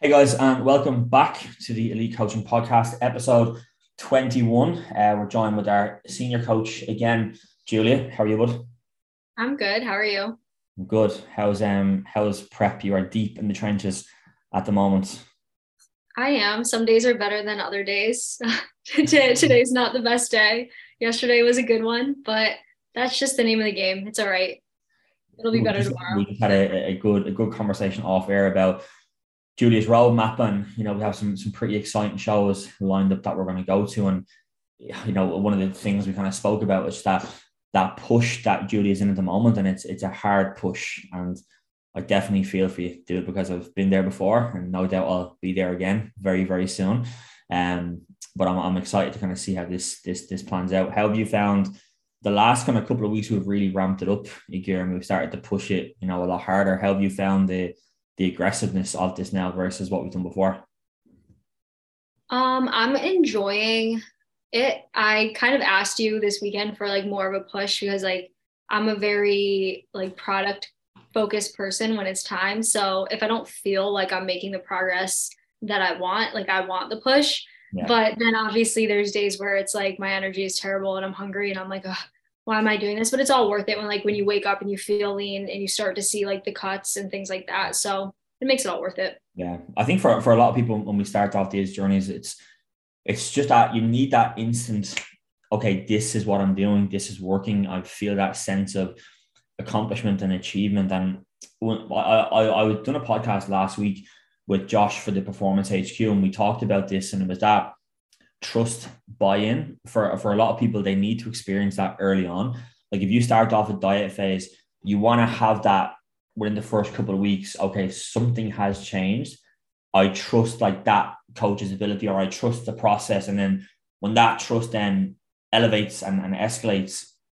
Hey guys, and welcome back to the Elite Coaching Podcast, episode 21. Uh, we're joined with our senior coach again, Julia. How are you, bud? I'm good. How are you? I'm good. How's um how's prep? You are deep in the trenches at the moment. I am. Some days are better than other days. Today's not the best day. Yesterday was a good one, but that's just the name of the game. It's all right. It'll be better tomorrow. We just had a, a good a good conversation off air about Julia's roadmap, and you know we have some some pretty exciting shows lined up that we're going to go to, and you know one of the things we kind of spoke about is that that push that Julia's in at the moment, and it's it's a hard push, and I definitely feel for you, do it because I've been there before, and no doubt I'll be there again very very soon. Um, but I'm I'm excited to kind of see how this this this plans out. How have you found? The last kind of couple of weeks, we've really ramped it up again. and we've started to push it, you know, a lot harder. How have you found the the aggressiveness of this now versus what we've done before? Um, I'm enjoying it. I kind of asked you this weekend for like more of a push because like I'm a very like product focused person when it's time. So if I don't feel like I'm making the progress that I want, like I want the push. Yeah. But then obviously there's days where it's like my energy is terrible and I'm hungry and I'm like, why am I doing this? But it's all worth it when like when you wake up and you feel lean and you start to see like the cuts and things like that. So it makes it all worth it. Yeah. I think for, for a lot of people when we start off these journeys, it's it's just that you need that instant, okay, this is what I'm doing, this is working. I feel that sense of accomplishment and achievement. And when, I, I I was done a podcast last week with Josh for the Performance HQ, and we talked about this, and it was that trust buy-in for for a lot of people they need to experience that early on. Like if you start off a diet phase you want to have that within the first couple of weeks okay something has changed. I trust like that coach's ability or i trust the process. And then when that trust then elevates and, and escalates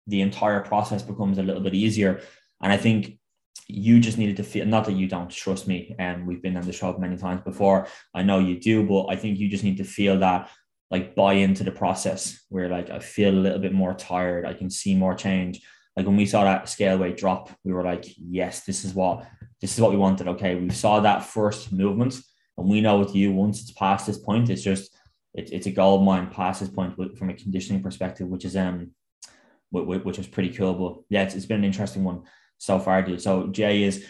the entire process becomes a little bit easier. And i think you just needed to feel not that you don't trust me and we've been on the show many times before i know you do but i think you just need to feel that like buy into the process where like I feel a little bit more tired. I can see more change. Like when we saw that scale weight drop, we were like, yes, this is what this is what we wanted. Okay, we saw that first movement, and we know with you once it's past this point, it's just it, it's a gold mine past this point from a conditioning perspective, which is um which is pretty cool. But yeah, it's, it's been an interesting one so far, dude. So Jay is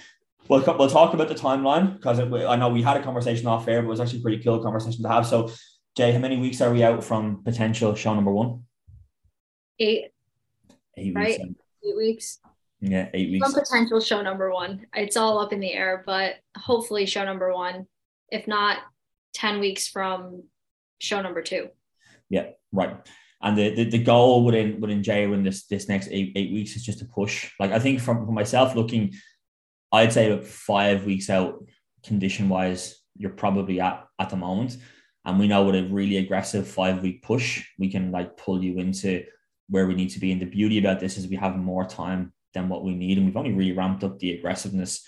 We'll, we'll talk about the timeline because I know we had a conversation off air, but it was actually a pretty cool conversation to have. So Jay, how many weeks are we out from potential show number one? Eight. Eight right? weeks. Eight weeks. Yeah, eight weeks. From potential show number one. It's all up in the air, but hopefully show number one. If not, 10 weeks from show number two. Yeah, right. And the, the, the goal within within Jay in this this next eight eight weeks is just to push. Like I think from, from myself looking, I'd say five weeks out condition wise, you're probably at at the moment. And we know with a really aggressive five week push, we can like pull you into where we need to be. And the beauty about this is we have more time than what we need. And we've only really ramped up the aggressiveness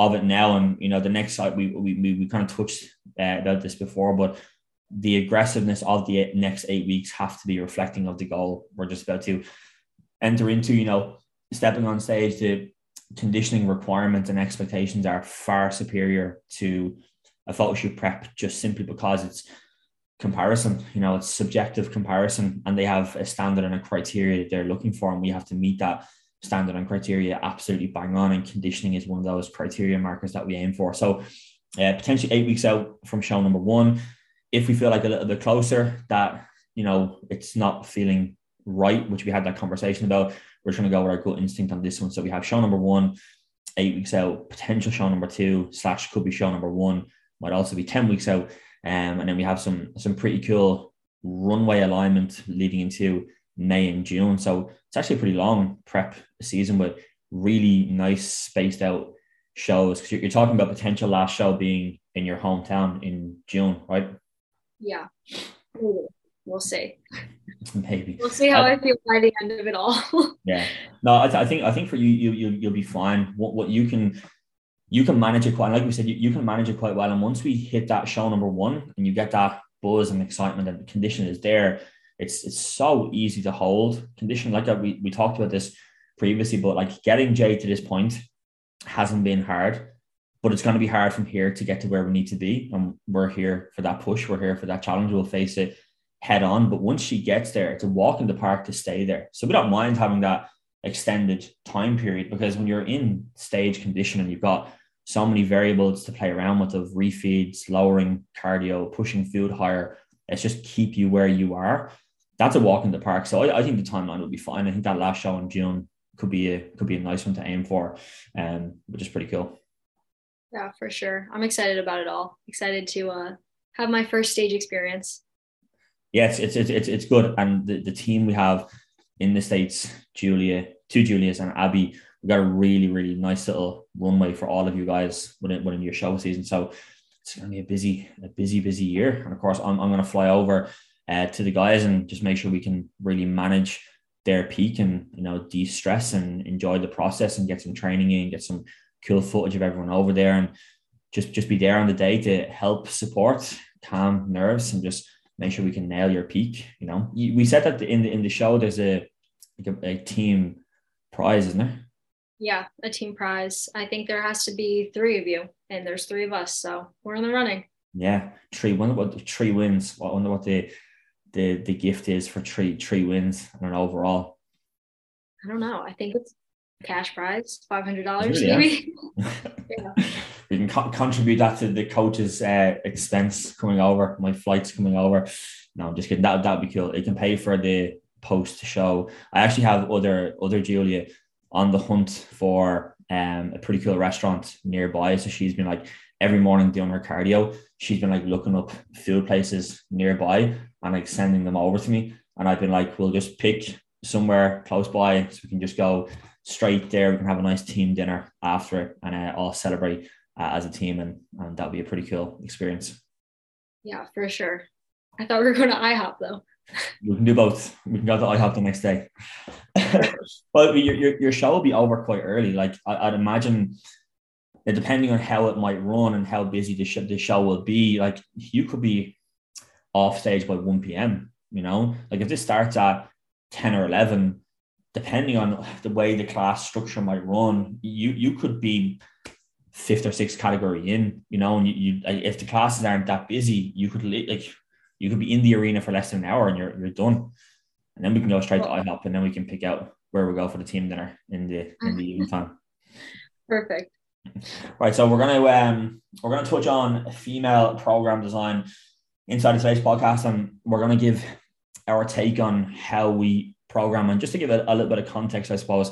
of it now. And, you know, the next side, we, we, we, we kind of touched uh, about this before, but the aggressiveness of the next eight weeks have to be reflecting of the goal we're just about to enter into, you know, stepping on stage, the conditioning requirements and expectations are far superior to a photo shoot prep just simply because it's comparison you know it's subjective comparison and they have a standard and a criteria that they're looking for and we have to meet that standard and criteria absolutely bang on and conditioning is one of those criteria markers that we aim for. So uh, potentially eight weeks out from show number one if we feel like a little bit closer that you know it's not feeling right which we had that conversation about we're trying to go with our gut instinct on this one. So we have show number one eight weeks out potential show number two slash could be show number one might also be 10 weeks out. Um, and then we have some some pretty cool runway alignment leading into May and June. So it's actually a pretty long prep season with really nice spaced out shows. Because you're, you're talking about potential last show being in your hometown in June, right? Yeah, we'll see. Maybe we'll see how I, I feel by the end of it all. yeah, no, I, th- I think I think for you, you you you'll be fine. What what you can you can manage it quite like we said you, you can manage it quite well and once we hit that show number one and you get that buzz and excitement and the condition is there it's it's so easy to hold condition like that we, we talked about this previously but like getting jay to this point hasn't been hard but it's going to be hard from here to get to where we need to be. And we're here for that push. We're here for that challenge. We'll face it head on. But once she gets there, it's a walk in the park to stay there. So we don't mind having that extended time period because when you're in stage condition and you've got so many variables to play around with of refeeds, lowering cardio, pushing food higher, it's just keep you where you are. That's a walk in the park. So I, I think the timeline will be fine. I think that last show in June could be a could be a nice one to aim for, um, which is pretty cool. Yeah, for sure. I'm excited about it all. Excited to uh, have my first stage experience. Yes, it's it's it's, it's good, and the, the team we have in the states, Julia, two Julias and Abby, we got a really really nice little runway for all of you guys within within your show season. So it's going to be a busy a busy busy year, and of course I'm I'm going to fly over uh, to the guys and just make sure we can really manage their peak and you know de-stress and enjoy the process and get some training in, get some cool footage of everyone over there and just just be there on the day to help support, calm nerves, and just make sure we can nail your peak. You know, we said that in the in the show there's a like a, a team prize, isn't there? Yeah, a team prize. I think there has to be three of you, and there's three of us, so we're in the running. Yeah, three. Wonder what three wins. I wonder what the the the gift is for three three wins and an overall. I don't know. I think it's cash prize, five hundred dollars maybe. yeah. We can co- contribute that to the coach's uh, expense coming over, my flights coming over. No, I'm just kidding. That that'd be cool. It can pay for the post show. I actually have other other Julia on the hunt for um a pretty cool restaurant nearby. So she's been like every morning doing her cardio. She's been like looking up food places nearby and like sending them over to me. And I've been like, we'll just pick somewhere close by so we can just go straight there. We can have a nice team dinner after it and uh, all celebrate uh, as a team, and and that'll be a pretty cool experience. Yeah, for sure. I thought we were going to IHOP though. We can do both. We can go to IHOP the next day. but your, your, your show will be over quite early. Like I, would imagine, depending on how it might run and how busy the show, the show will be, like you could be off stage by 1 p.m. You know, like if this starts at 10 or 11, depending on the way the class structure might run, you you could be fifth or sixth category in, you know, and you, you if the classes aren't that busy, you could like you could be in the arena for less than an hour and you're you're done. And then we can go straight to IHOP and then we can pick out where we go for the team dinner in the in the evening time. Perfect. Right. So we're gonna um we're gonna touch on female program design inside the space podcast and we're gonna give our take on how we program. And just to give a, a little bit of context, I suppose,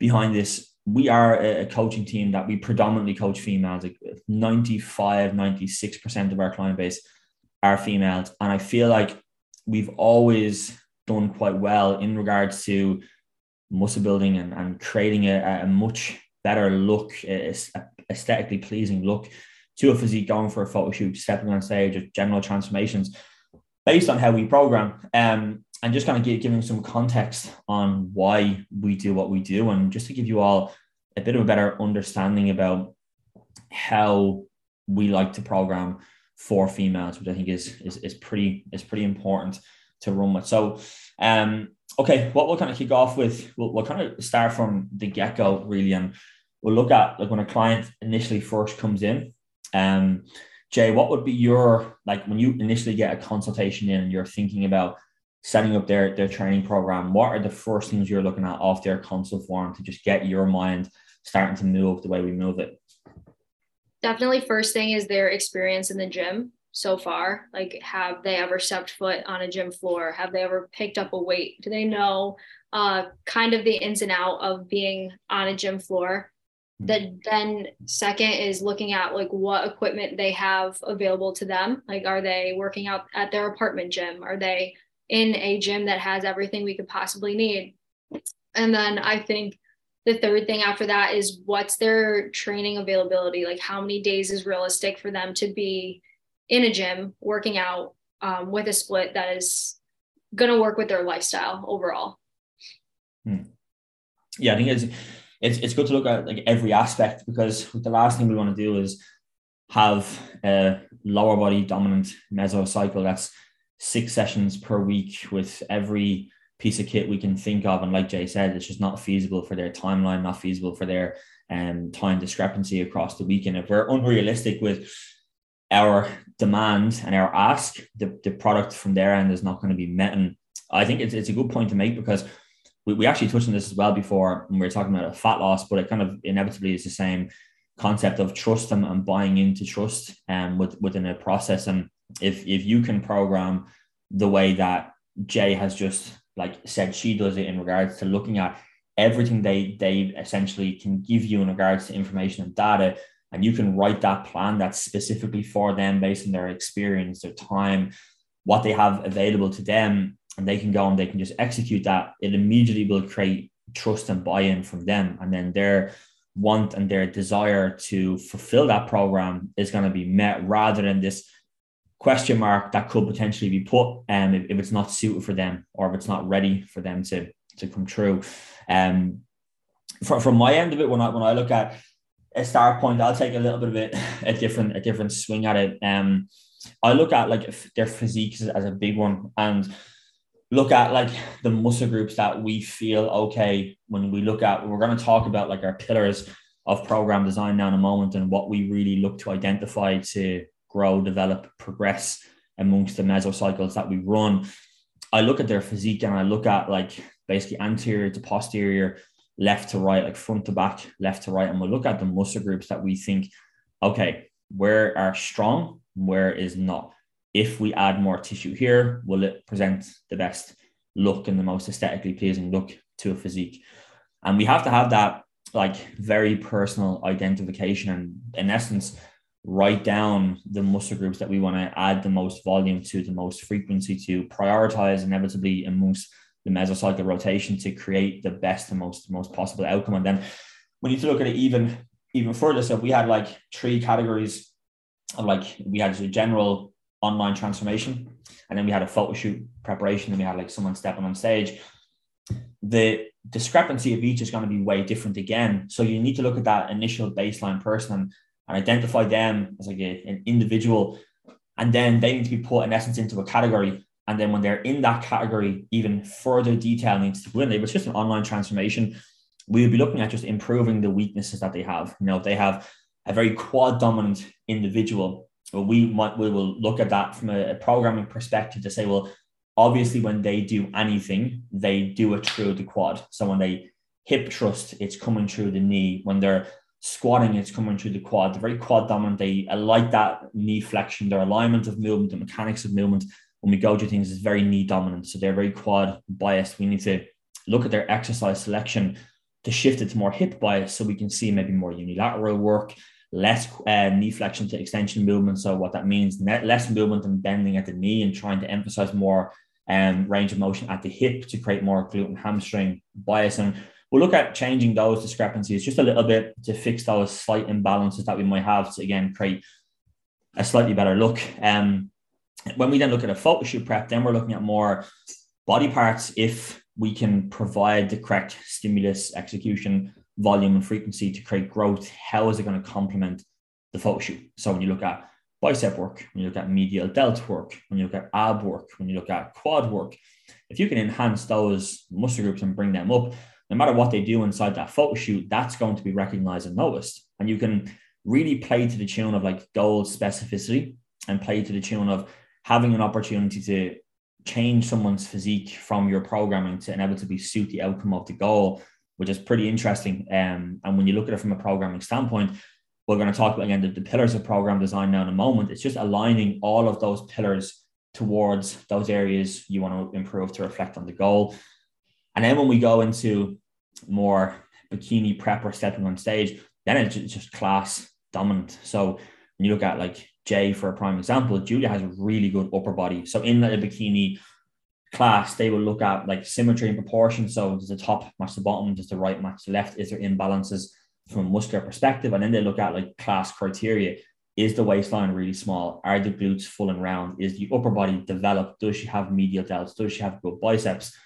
behind this, we are a, coaching team that we predominantly coach females. Like 95, 96% of our client base are females. And I feel like we've always done quite well in regards to muscle building and, and creating a, a much better look, a, aesthetically pleasing look to a physique, going for a photo shoot, stepping on stage, or general transformations based on how we program. Um, and just kind of giving some context on why we do what we do, and just to give you all a bit of a better understanding about how we like to program for females, which I think is is, is pretty is pretty important to run with. So, um, okay, what we'll kind of kick off with, we'll, we'll kind of start from the get go really, and we'll look at like when a client initially first comes in. Um, Jay, what would be your like when you initially get a consultation in and you're thinking about setting up their their training program, what are the first things you're looking at off their consult form to just get your mind starting to move the way we move it? Definitely, first thing is their experience in the gym so far. Like, have they ever stepped foot on a gym floor? Have they ever picked up a weight? Do they know uh, kind of the ins and out of being on a gym floor? Hmm. That then second is looking at like what equipment they have available to them. Like, are they working out at their apartment gym? Are they in a gym that has everything we could possibly need. And then I think the third thing after that is what's their training availability? Like, how many days is realistic for them to be in a gym working out um, with a split that is going to work with their lifestyle overall? Hmm. Yeah, I think it's, it's it's good to look at like every aspect because the last thing we want to do is have a lower body dominant mesocycle that's six sessions per week with every piece of kit we can think of. And like Jay said, it's just not feasible for their timeline, not feasible for their um, time discrepancy across the weekend. If we're unrealistic with our demand and our ask, the, the product from their end is not going to be met. And I think it's, it's a good point to make because we, we actually touched on this as well before when we were talking about a fat loss, but it kind of inevitably is the same concept of trust and, and buying into trust um, with, within a process. And if, if you can program the way that Jay has just like said she does it in regards to looking at everything they they essentially can give you in regards to information and data. And you can write that plan that's specifically for them based on their experience their time what they have available to them. And they can go and they can just execute that. It immediately will create trust and buy-in from them. And then their want and their desire to fulfill that program is going to be met rather than this question mark that could potentially be put um, if, if it's not suited for them or if it's not ready for them to, to come true. Um, from, from my end of it, when I when I look at a start point, I'll take a little bit of it a different a different swing at it. Um, I look at like their physiques as a big one and look at like the muscle groups that we feel okay when we look at we're going to talk about like our pillars of program design now in a moment and what we really look to identify to grow, develop, progress amongst the mesocycles that we run. I look at their physique and I look at like basically anterior to posterior, left to right, like front to back, left to right, and we'll look at the muscle groups that we think, okay, where are strong, where is not. If we add more tissue here, will it present the best look and the most aesthetically pleasing look to a physique? And we have to have that like very personal identification. And in essence, write down the muscle groups that we want to add the most volume to, the most frequency to, prioritize inevitably amongst the mesocycle rotation to create the best and most most possible outcome. And then we need to look at it even even further. So we had like three categories of like we had a general online transformation, and then we had a photo shoot preparation, and we had like someone stepping on stage. The discrepancy of each is going to be way different again. So you need to look at that initial baseline person and identify them as like a, an individual. And then they need to be put in essence into a category. And then when they're in that category, even further detail needs to go in. It was just an online transformation. We would be looking at just improving the weaknesses that they have. You know, they have a very quad dominant individual, well, we might we will look at that from a, a programming perspective to say, well, obviously when they do anything, they do it through the quad. So when they hip thrust, it's coming through the knee. When they're squatting it's coming through the quad. They're very quad dominant. They like that knee flexion, their alignment of movement, the mechanics of movement. When we go to things, is very knee dominant. So they're very quad biased. We need to look at their exercise selection to shift it to more hip bias so we can see maybe more unilateral work, less uh, knee flexion to extension movement. So what that means, less movement and bending at the knee and trying to emphasize more um, range of motion at the hip to create more glute and hamstring bias. And we'll look at changing those discrepancies just a little bit to fix those slight imbalances that we might have to again create a slightly better look. Um, when we then look at a photo shoot prep, then we're looking at more body parts if we can provide the correct stimulus, execution, volume, and frequency to create growth. How is it going to complement the photo shoot? So when you look at bicep work, when you look at medial delt work, when you look at ab work, when you look at quad work, if you can enhance those muscle groups and bring them up, no matter what they do inside that photo shoot, that's going to be recognized and noticed. And you can really play to the tune of like goal specificity and play to the tune of having an opportunity to change someone's physique from your programming to inevitably suit the outcome of the goal, which is pretty interesting. Um, and when you look at it from a programming standpoint, we're going to talk about again the, the pillars of program design now in a moment. It's just aligning all of those pillars towards those areas you want to improve to reflect on the goal. And then when we go into more bikini prep or stepping on stage, then it's just class dominant. So when you look at like Jay for a prime example, Julia has a really good upper body. So in the bikini class, they will look at like symmetry and proportion. So does the top match the bottom? Does the right match the left? Is there imbalances from a muscular perspective? And then they look at like class criteria. Is the waistline really small? Are the glutes full and round? Is the upper body developed? Does she have medial delts? Does she have good biceps?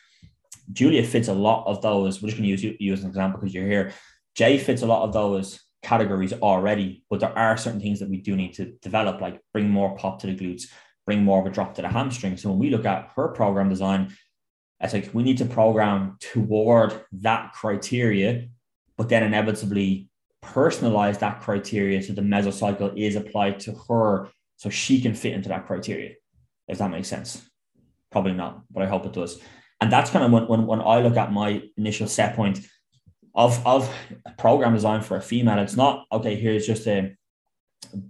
Julia fits a lot of those. We're just going to use you, you as an example because you're here. Jay fits a lot of those categories already, but there are certain things that we do need to develop, like bring more pop to the glutes, bring more of a drop to the hamstring. So when we look at her program design, it's like we need to program toward that criteria, but then inevitably personalize that criteria so the mesocycle is applied to her so she can fit into that criteria, if that makes sense. Probably not, but I hope it does. And that's kind of when, when, when I look at my initial set point of, of a program design for a female, it's not, okay, here's just a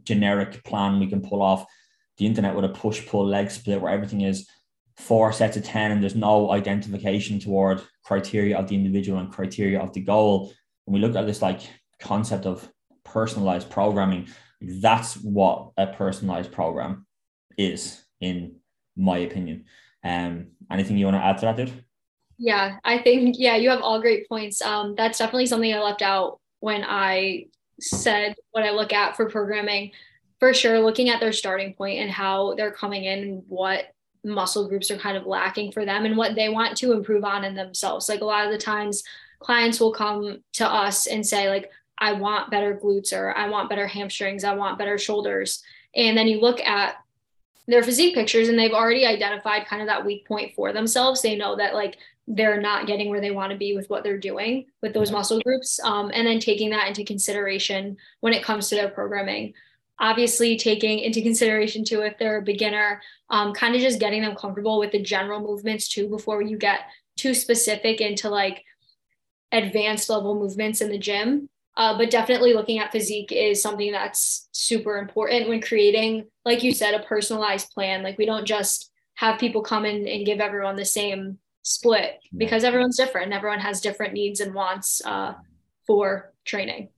generic plan we can pull off the internet with a push pull leg split where everything is four sets of 10 and there's no identification toward criteria of the individual and criteria of the goal. When we look at this like concept of personalized programming, that's what a personalized program is, in my opinion. Um, anything you want to add to that, dude? Yeah, I think yeah, you have all great points. Um, that's definitely something I left out when I said what I look at for programming. For sure, looking at their starting point and how they're coming in, what muscle groups are kind of lacking for them, and what they want to improve on in themselves. Like a lot of the times, clients will come to us and say like, I want better glutes or I want better hamstrings, I want better shoulders. And then you look at their physique pictures and they've already identified kind of that weak point for themselves. They know that like they're not getting where they want to be with what they're doing with those muscle groups. Um, and then taking that into consideration when it comes to their programming. Obviously, taking into consideration too, if they're a beginner, um, kind of just getting them comfortable with the general movements too before you get too specific into like advanced level movements in the gym. Uh, but definitely looking at physique is something that's super important when creating, like you said, a personalized plan. Like we don't just have people come in and give everyone the same split because everyone's different. Everyone has different needs and wants uh, for training.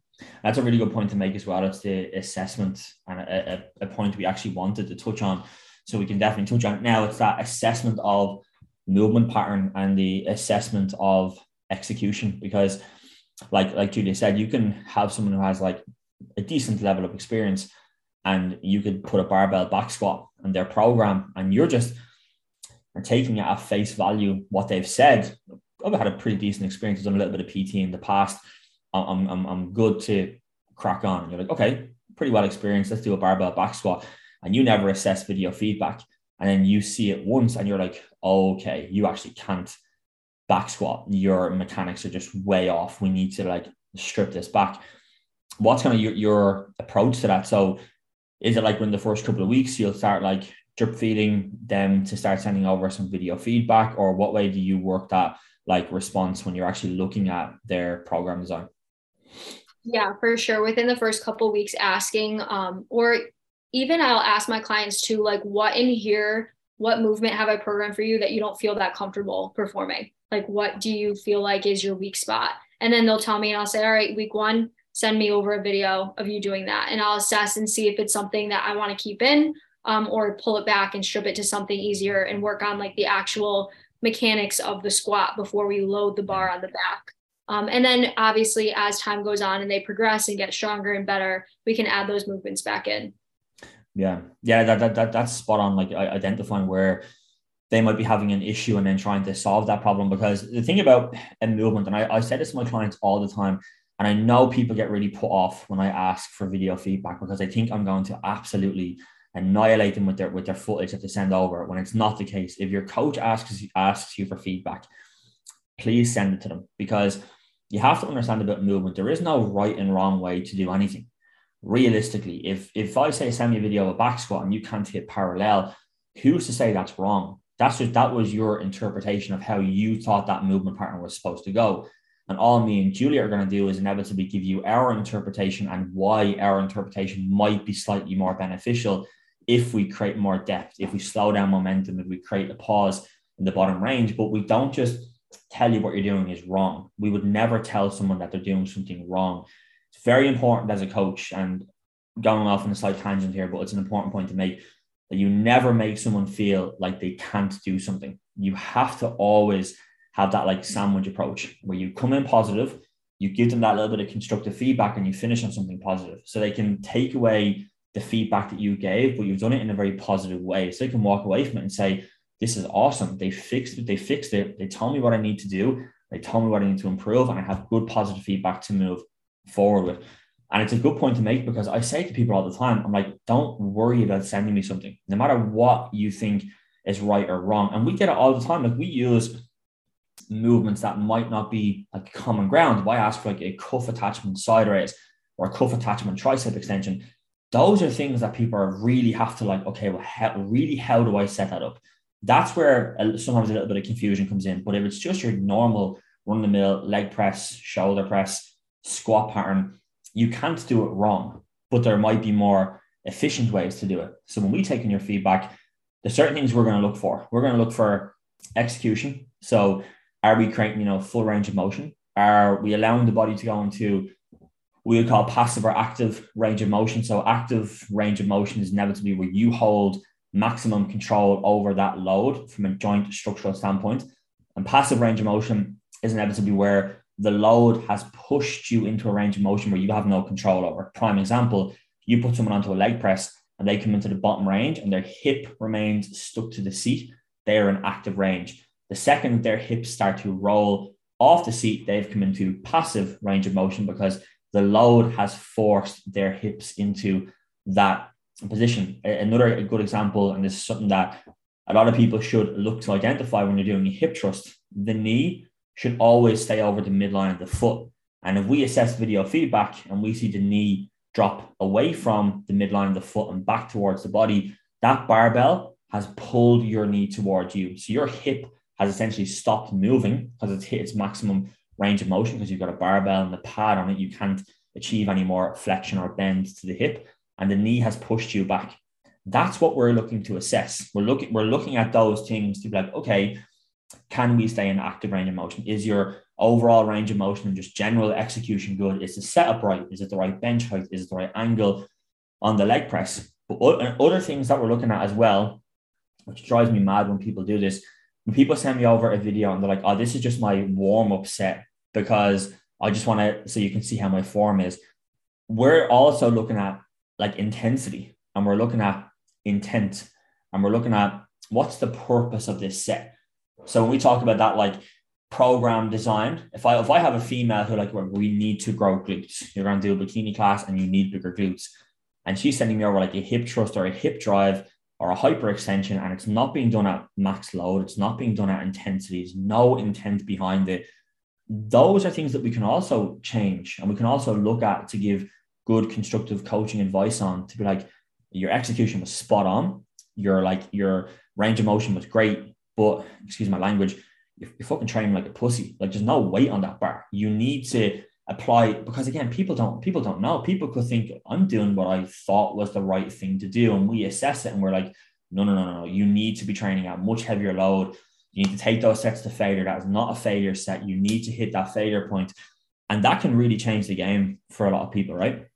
That's a really good point to make as well. It's the assessment and a, a, a point we actually wanted to touch on. So we can definitely touch on it now. It's that assessment of movement pattern and the assessment of execution because like like Julia said, you can have someone who has like a decent level of experience, and you could put a barbell back squat on their program, and you're just taking at face value what they've said. I've had a pretty decent experience. I've done a little bit of PT in the past. I'm I'm I'm good to crack on. And You're like, okay, pretty well experienced. Let's do a barbell back squat, and you never assess video feedback, and then you see it once, and you're like, okay, you actually can't back squat, your mechanics are just way off. We need to like strip this back. What's kind of your, your approach to that? So is it like when the first couple of weeks you'll start like drip feeding them to start sending over some video feedback, or what way do you work that like response when you're actually looking at their program design? Yeah, for sure. Within the first couple weeks, asking, um, or even I'll ask my clients to like, what in here, what movement have I programmed for you that you don't feel that comfortable performing? like what do you feel like is your weak spot? And then they'll tell me and i'll say all right week one send me over a video of you doing that. And i'll assess and see if it's something that i want to keep in um, or pull it back and strip it to something easier and work on like the actual mechanics of the squat before we load the bar on the back. Um, and then obviously as time goes on and they progress and get stronger and better we can add those movements back in yeah yeah that, that, that that's spot on like identifying where they might be having an issue and then trying to solve that problem. Because the thing about a movement, and I, I say this to my clients all the time, and I know people get really put off when I ask for video feedback because I think I'm going to absolutely annihilate them with their with their footage that they send over when it's not the case. If your coach asks asks you for feedback, please send it to them because you have to understand about movement. There is no right and wrong way to do anything. Realistically, if if I say send me a video of a back squat and you can't hit parallel, who's to say that's wrong? That's just that was your interpretation of how you thought that movement pattern was supposed to go. And all me and Julia are going to do is inevitably give you our interpretation and why our interpretation might be slightly more beneficial if we create more depth, if we slow down momentum, if we create a pause in the bottom range. But we don't just tell you what you're doing is wrong. We would never tell someone that they're doing something wrong. Very important as a coach and going off on a slight tangent here, but it's an important point to make that you never make someone feel like they can't do something. You have to always have that like sandwich approach where you come in positive, you give them that little bit of constructive feedback, and you finish on something positive so they can take away the feedback that you gave, but you've done it in a very positive way. So they can walk away from it and say, This is awesome. They fixed it, they fixed it, they told me what I need to do, they told me what I need to improve, and I have good positive feedback to move forward with. And it's a good point to make because I say to people all the time, I'm like, don't worry about sending me something, no matter what you think is right or wrong. And we get it all the time. Like we use movements that might not be like common ground. If I ask for like a cuff attachment side raise, or a cuff attachment, tricep extension. Those are things that people really have to like, okay, well, how, really, how do I set that up? That's where sometimes a little bit of confusion comes in. But if it's just your normal run the mill, leg press, shoulder press, squat pattern, you can't do it wrong, but there might be more efficient ways to do it. So when we take in your feedback, there's certain things we're going to look for. We're going to look for execution. So are we creating, you know, full range of motion? Are we allowing the body to go into we would call passive or active range of motion? So active range of motion is inevitably where you hold maximum control over that load from a joint structural standpoint. And passive range of motion is inevitably where the load has pushed you into a range of motion where you have no control over. Prime example, you put someone onto a leg press and they come into the bottom range and their hip remains stuck to the seat, they are in active range. The second their hips start to roll off the seat, they've come into passive range of motion because the load has forced their hips into that position. Another good example, and this is something that a lot of people should look to identify when you're doing a hip thrust. The knee should always stay over the midline of the foot. And if we assess video feedback and we see the knee drop away from the midline of the foot and back towards the body, that barbell has pulled your knee towards you. So your hip has essentially stopped moving because it's hit its maximum range of motion because you've got a barbell and the pad on it. You can't achieve any more flexion or bend to the hip, and the knee has pushed you back. That's what we're looking to assess. We're looking, we're looking at those things to be like, okay, can we stay in active range of motion? Is your overall range of motion and just general execution good? Is the setup right? Is it the right bench height? Is it the right angle on the leg press? But other things that we're looking at as well, which drives me mad when people do this, when people send me over a video and they're like, oh, this is just my warm up set because I just want to, so you can see how my form is. We're also looking at like intensity and we're looking at intent and we're looking at what's the purpose of this set so when we talk about that, like program design, if I if I have a female who like we need to grow glutes, you're going to do a bikini class and you need bigger glutes, and she's sending me over like a hip thrust or a hip drive or a hyper extension, and it's not being done at max load, it's not being done at intensity, there's no intent behind it. Those are things that we can also change and we can also look at to give good constructive coaching advice on to be like your execution was spot on, your like your range of motion was great, but excuse my language, you're, you're fucking training like a pussy. Like there's no weight on that bar. You need to apply because again, people don't people don't know. People could think I'm doing what I thought was the right thing to do, and we assess it and we're like, no, no, no, no, no. You need to be training at much heavier load. You need to take those sets to failure. That is not a failure set. You need to hit that failure point, and that can really change the game for a lot of people, right?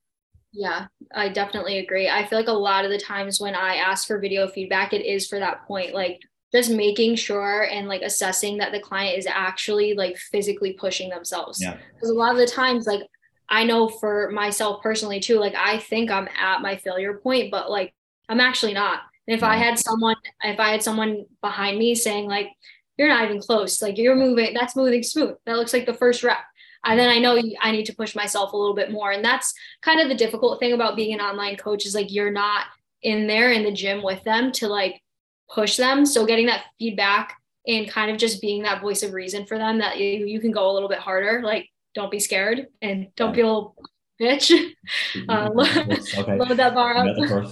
Yeah, I definitely agree. I feel like a lot of the times when I ask for video feedback, it is for that point. Like just making sure and like assessing that the client is actually like physically pushing themselves. Yeah. Because a lot of the times, like I know for myself personally too, like I think I'm at my failure point, but like I'm actually not. And if yeah. I had someone, if I had someone behind me saying like, you're not even close, like you're moving, that's moving smooth. That looks like the first rep. And then I know I need to push myself a little bit more. And that's kind of the difficult thing about being an online coach is like you're not in there in the gym with them to like push them. So getting that feedback and kind of just being that voice of reason for them that you, you can go a little bit harder. Like, don't be scared and don't feel bitch. Uh, okay. Load that bar up.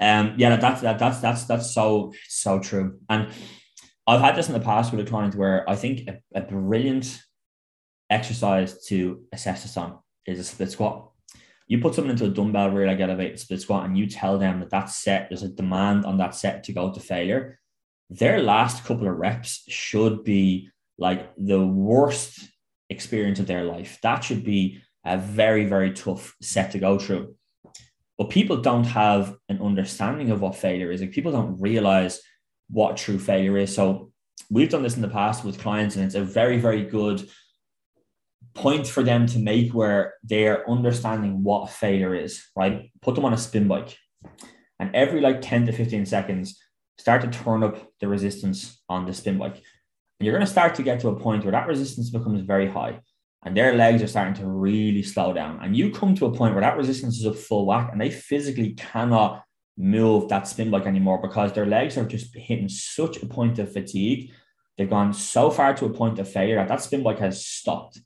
Um, yeah, that's that, that's that's that's so so true. And I've had this in the past with a client where I think a, a brilliant exercise to assess this on is a split squat you put someone into a dumbbell rear leg elevated split squat and you tell them that that set, there's a demand on that set to go to failure, their last couple of reps should be like the worst experience of their life. That should be a very, very tough set to go through. But people don't have an understanding of what failure is. Like people don't realize what true failure is. So we've done this in the past with clients, and it's a very, very good point for them to make where they're understanding what failure is, right? Put them on a spin bike and every like 10 to 15 seconds, start to turn up the resistance on the spin bike. And you're going to start to get to a point where that resistance becomes very high and their legs are starting to really slow down. And you come to a point where that resistance is at full whack and they physically cannot move that spin bike anymore because their legs are just hitting such a point of fatigue. They've gone so far to a point of failure that that spin bike has stopped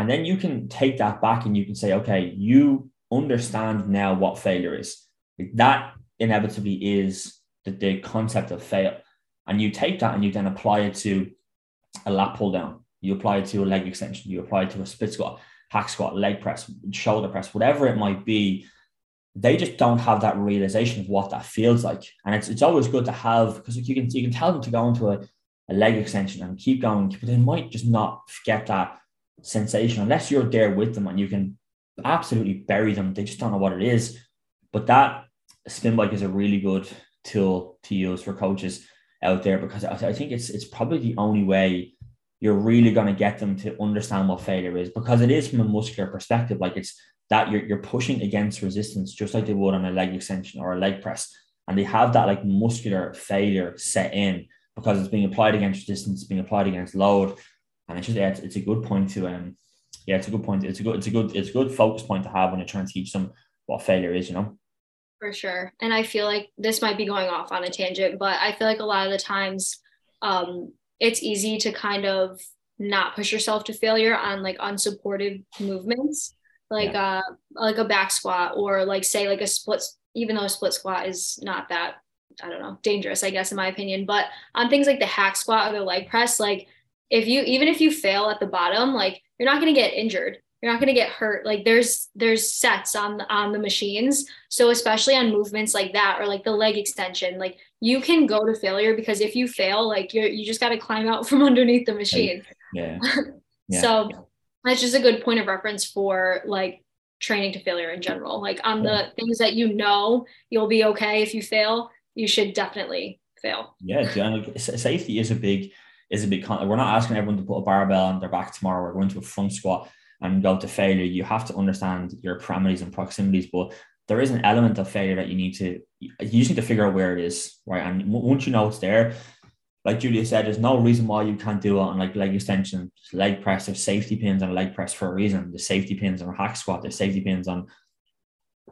And then you can take that back and you can say, okay, you understand now what failure is. That inevitably is the, the concept of fail. And you take that and you then apply it to a lat pull down. You apply it to a leg extension. You apply it to a split squat, hack squat, leg press, shoulder press, whatever it might be. They just don't have that realization of what that feels like. And it's, it's always good to have because you can you can tell them to go into a, a leg extension and keep going, but they might just not get that sensation unless you're there with them and you can absolutely bury them. They just don't know what it is. But that spin bike is a really good tool to use for coaches out there because I think it's it's probably the only way you're really going to get them to understand what failure is because it is from a muscular perspective. Like it's that you're, you're pushing against resistance just like they would on a leg extension or a leg press. And they have that like muscular failure set in because it's being applied against resistance, being applied against load. And it's just, yeah, it's, it's a good point to, um, yeah, it's a good point. It's a good, it's a good, it's a good focus point to have when you're trying to teach them what failure is, you know? For sure. And I feel like this might be going off on a tangent, but I feel like a lot of the times um, it's easy to kind of not push yourself to failure on like unsupported movements, like yeah. uh like a back squat or like say like a split, even though a split squat is not that I don't know dangerous, I guess in my opinion. But on things like the hack squat or the leg press, like if you even if you fail at the bottom, like you're not going to get injured. You're not going to get hurt. Like there's there's sets on the, on the machines. So especially on movements like that or like the leg extension like you can go to failure because if you fail like you you just got to climb out from underneath the machine. Yeah, yeah. so that's just a good point of reference for like training to failure in general. Like on yeah. the things that you know you'll be okay if you fail you should definitely fail. Yeah safety is a big is a big we're not asking everyone to put a barbell on their back tomorrow we're going to a front squat and go to failure, you have to understand your parameters and proximities. But there is an element of failure that you need to you just need to figure out where it is, right? And once you know it's there, like Julia said, there's no reason why you can't do it on like leg extension, leg press. There's safety pins on a leg press for a reason. The safety pins on a hack squat. There's safety pins on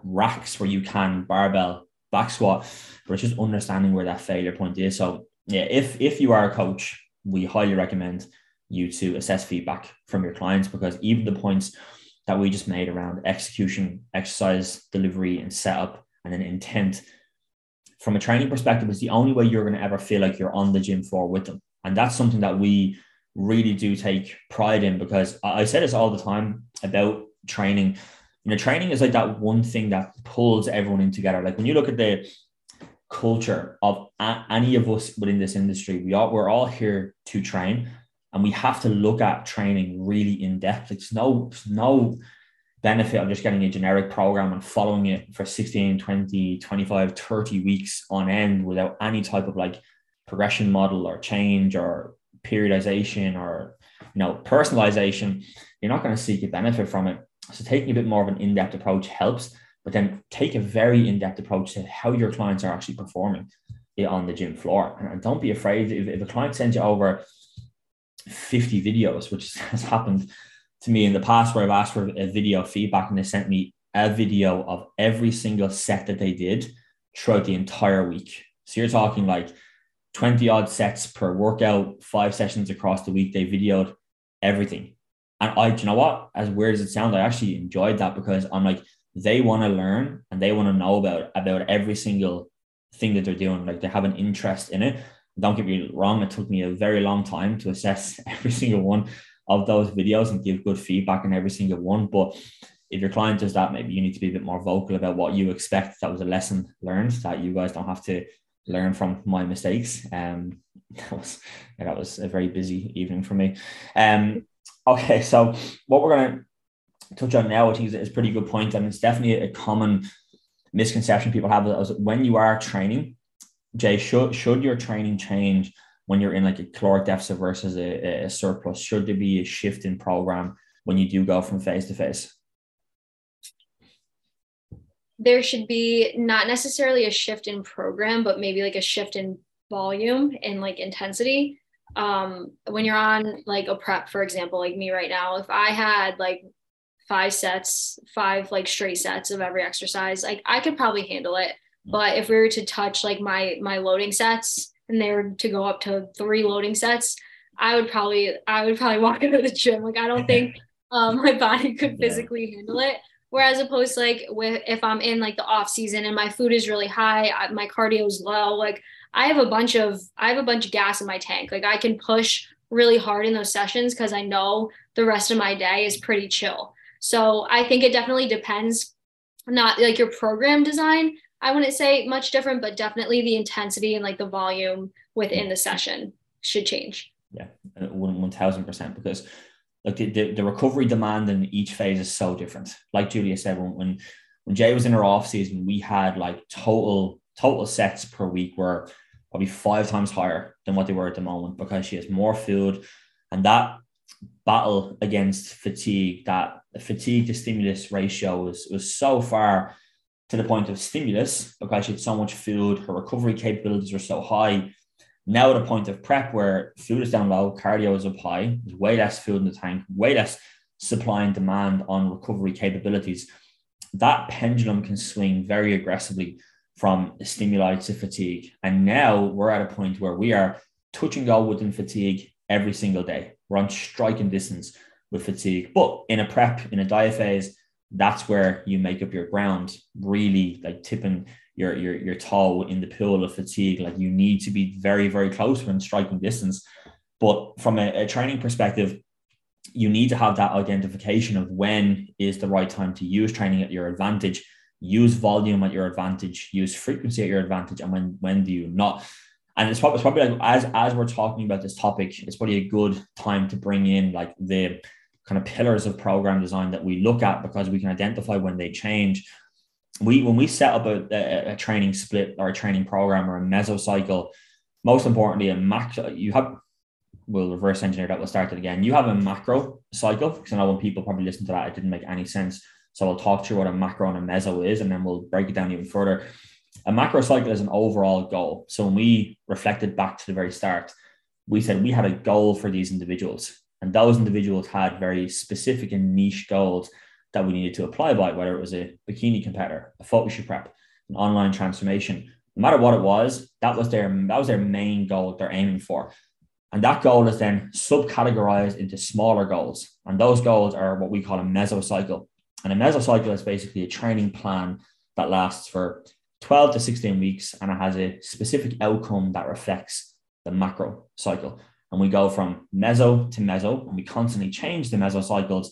racks where you can barbell back squat. But it's just understanding where that failure point is. So yeah, if if you are a coach, we highly recommend you to assess feedback from your clients because even the points that we just made around execution, exercise, delivery, and setup, and then intent from a training perspective is the only way you're going to ever feel like you're on the gym floor with them. And that's something that we really do take pride in because I say this all the time about training. You know, training is like that one thing that pulls everyone in together. Like when you look at the culture of any of us within this industry, we are we're all here to train and we have to look at training really in depth. It's no, no benefit of just getting a generic program and following it for 16, 20, 25, 30 weeks on end without any type of like progression model or change or periodization or you know personalization. You're not going to seek a benefit from it. So taking a bit more of an in-depth approach helps, but then take a very in-depth approach to how your clients are actually performing eh, on the gym floor. And don't be afraid if, if a client sends you over 50 videos, which has happened to me in the past where I've asked for a video feedback and they sent me a video of every single set that they did throughout the entire week. So you're talking like 20 odd sets per workout, five sessions across the week. They videoed everything. And I, you know what? As weird as it sounds, I actually enjoyed that because I'm like, they want to learn and they want to know about about every single thing that they're doing. Like they have an interest in it don't get me wrong, it took me a very long time to assess every single one of those videos and give good feedback on every single one. But if your client does that, maybe you need to be a bit more vocal about what you expect. That was a lesson learned that you guys don't have to learn from my mistakes. Um, that was that was a very busy evening for me. Um, okay, so what we're gonna touch on now, I think is, a pretty good point, and it's definitely a common misconception people have is when you are training Jay, should should your training change when you're in like a caloric deficit versus a, a surplus? Should there be a shift in program when you do go from phase to phase? There should be not necessarily a shift in program, but maybe like a shift in volume and like intensity. Um, when you're on like a prep, for example, like me right now, if I had like five sets, five like straight sets of every exercise, like I could probably handle it but if we were to touch like my my loading sets and they were to go up to three loading sets, I would probably I would probably walk into the gym. Like I don't think um, my body could physically yeah. handle it. Whereas opposed to like with if I'm in like the off season and my food is really high, I, my cardio is low, like I have a bunch of I have a bunch of gas in my tank. Like I can push really hard in those sessions because I know the rest of my day is pretty chill. So I think it definitely depends, not like your program design. I wouldn't say much different, but definitely the intensity and like the volume within the session should change. Yeah, uh, one one thousand percent because like the, the, the, recovery demand in each phase is so different. Like Julia said, when when, when Jay was in her off season, we had like total total sets per week were probably five times higher than what they were at the moment because she has more food, and that battle against fatigue, that fatigue to stimulus ratio was was so far to the point of stimulus because she had so much food, her recovery capabilities were so high now at a point of prep where food is down low, cardio is up high, there's way less food in the tank, way less supply and demand on recovery capabilities. That pendulum can swing very aggressively from stimuli to fatigue. And now we're at a point where we are touching go within fatigue every single day. We're on striking distance with fatigue. But in a prep, in a diet phase, that's where you make up your ground, really like tipping your your your toe in the pool of fatigue. Like you need to be very very close when striking distance. But from a, a training perspective, you need to have that identification of when is the right time to use training at your advantage, use volume at your advantage, use frequency at your advantage, and when when do you not? And it's probably, it's probably like as as we're talking about this topic, it's probably a good time to bring in like the kind of pillars of program design that we look at because we can identify when they change we when we set up a, a, a, training split or a training program or a mesocycle, most importantly, a macro you have we'll reverse engineer that, we'll start it again. You have a macro cycle, because I know when people probably listen to that, it didn't make any sense. So I'll talk to you what a macro and a meso is, and then we'll break it down even further. A macro cycle is an overall goal. So when we reflected back to the very start, we said we had a goal for these individuals, and those individuals had very specific and niche goals that we needed to apply by, whether it was a bikini competitor, a shoot prep, an online transformation, no matter what it was, that was their that was their main goal they're aiming for. And that goal is then subcategorized into smaller goals. And those goals are what we call a mesocycle. And a mesocycle is basically a training plan that lasts for 12 to 16 weeks and it has a specific outcome that reflects the macro cycle. And we go from meso to meso, and we constantly change the mesocycles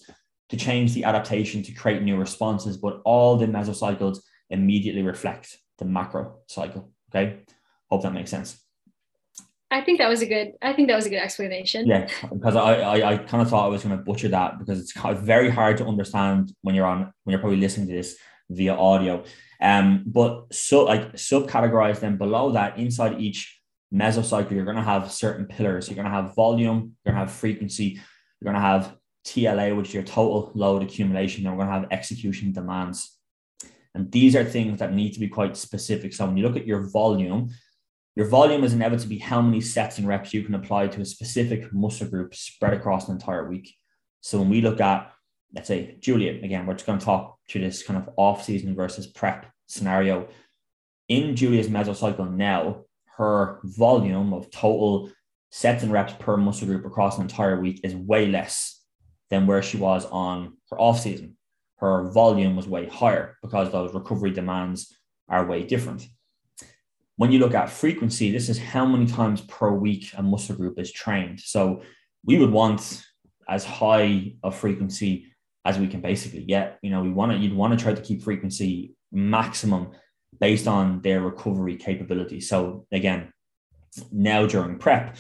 to change the adaptation to create new responses, but all the mesocycles immediately reflect the macro cycle. Okay. Hope that makes sense. I think that was a good. I think that was a good explanation. Yeah, because I I, I kind of thought I was going to butcher that because it's kind of very hard to understand when you're on when you're probably listening to this via audio. Um, but so like subcategorize them below that inside each mesocycle, you're going to have certain pillars. You're going to have volume. You're going to have frequency. You're going to have TLA, which is your total load accumulation, then we're going to have execution demands. And these are things that need to be quite specific. So when you look at your volume, your volume is inevitably how many sets and reps you can apply to a specific muscle group spread across an entire week. So when we look at, let's say, Julia, again, we're just going to talk to this kind of off season versus prep scenario. In Julia's mesocycle now, her volume of total sets and reps per muscle group across an entire week is way less than where she was on her off season. Her volume was way higher because those recovery demands are way different. When you look at frequency, this is how many times per week a muscle group is trained. So we would want as high a frequency as we can basically get. You know, we want to you'd want to try to keep frequency maximum based on their recovery capability. So again, now during prep,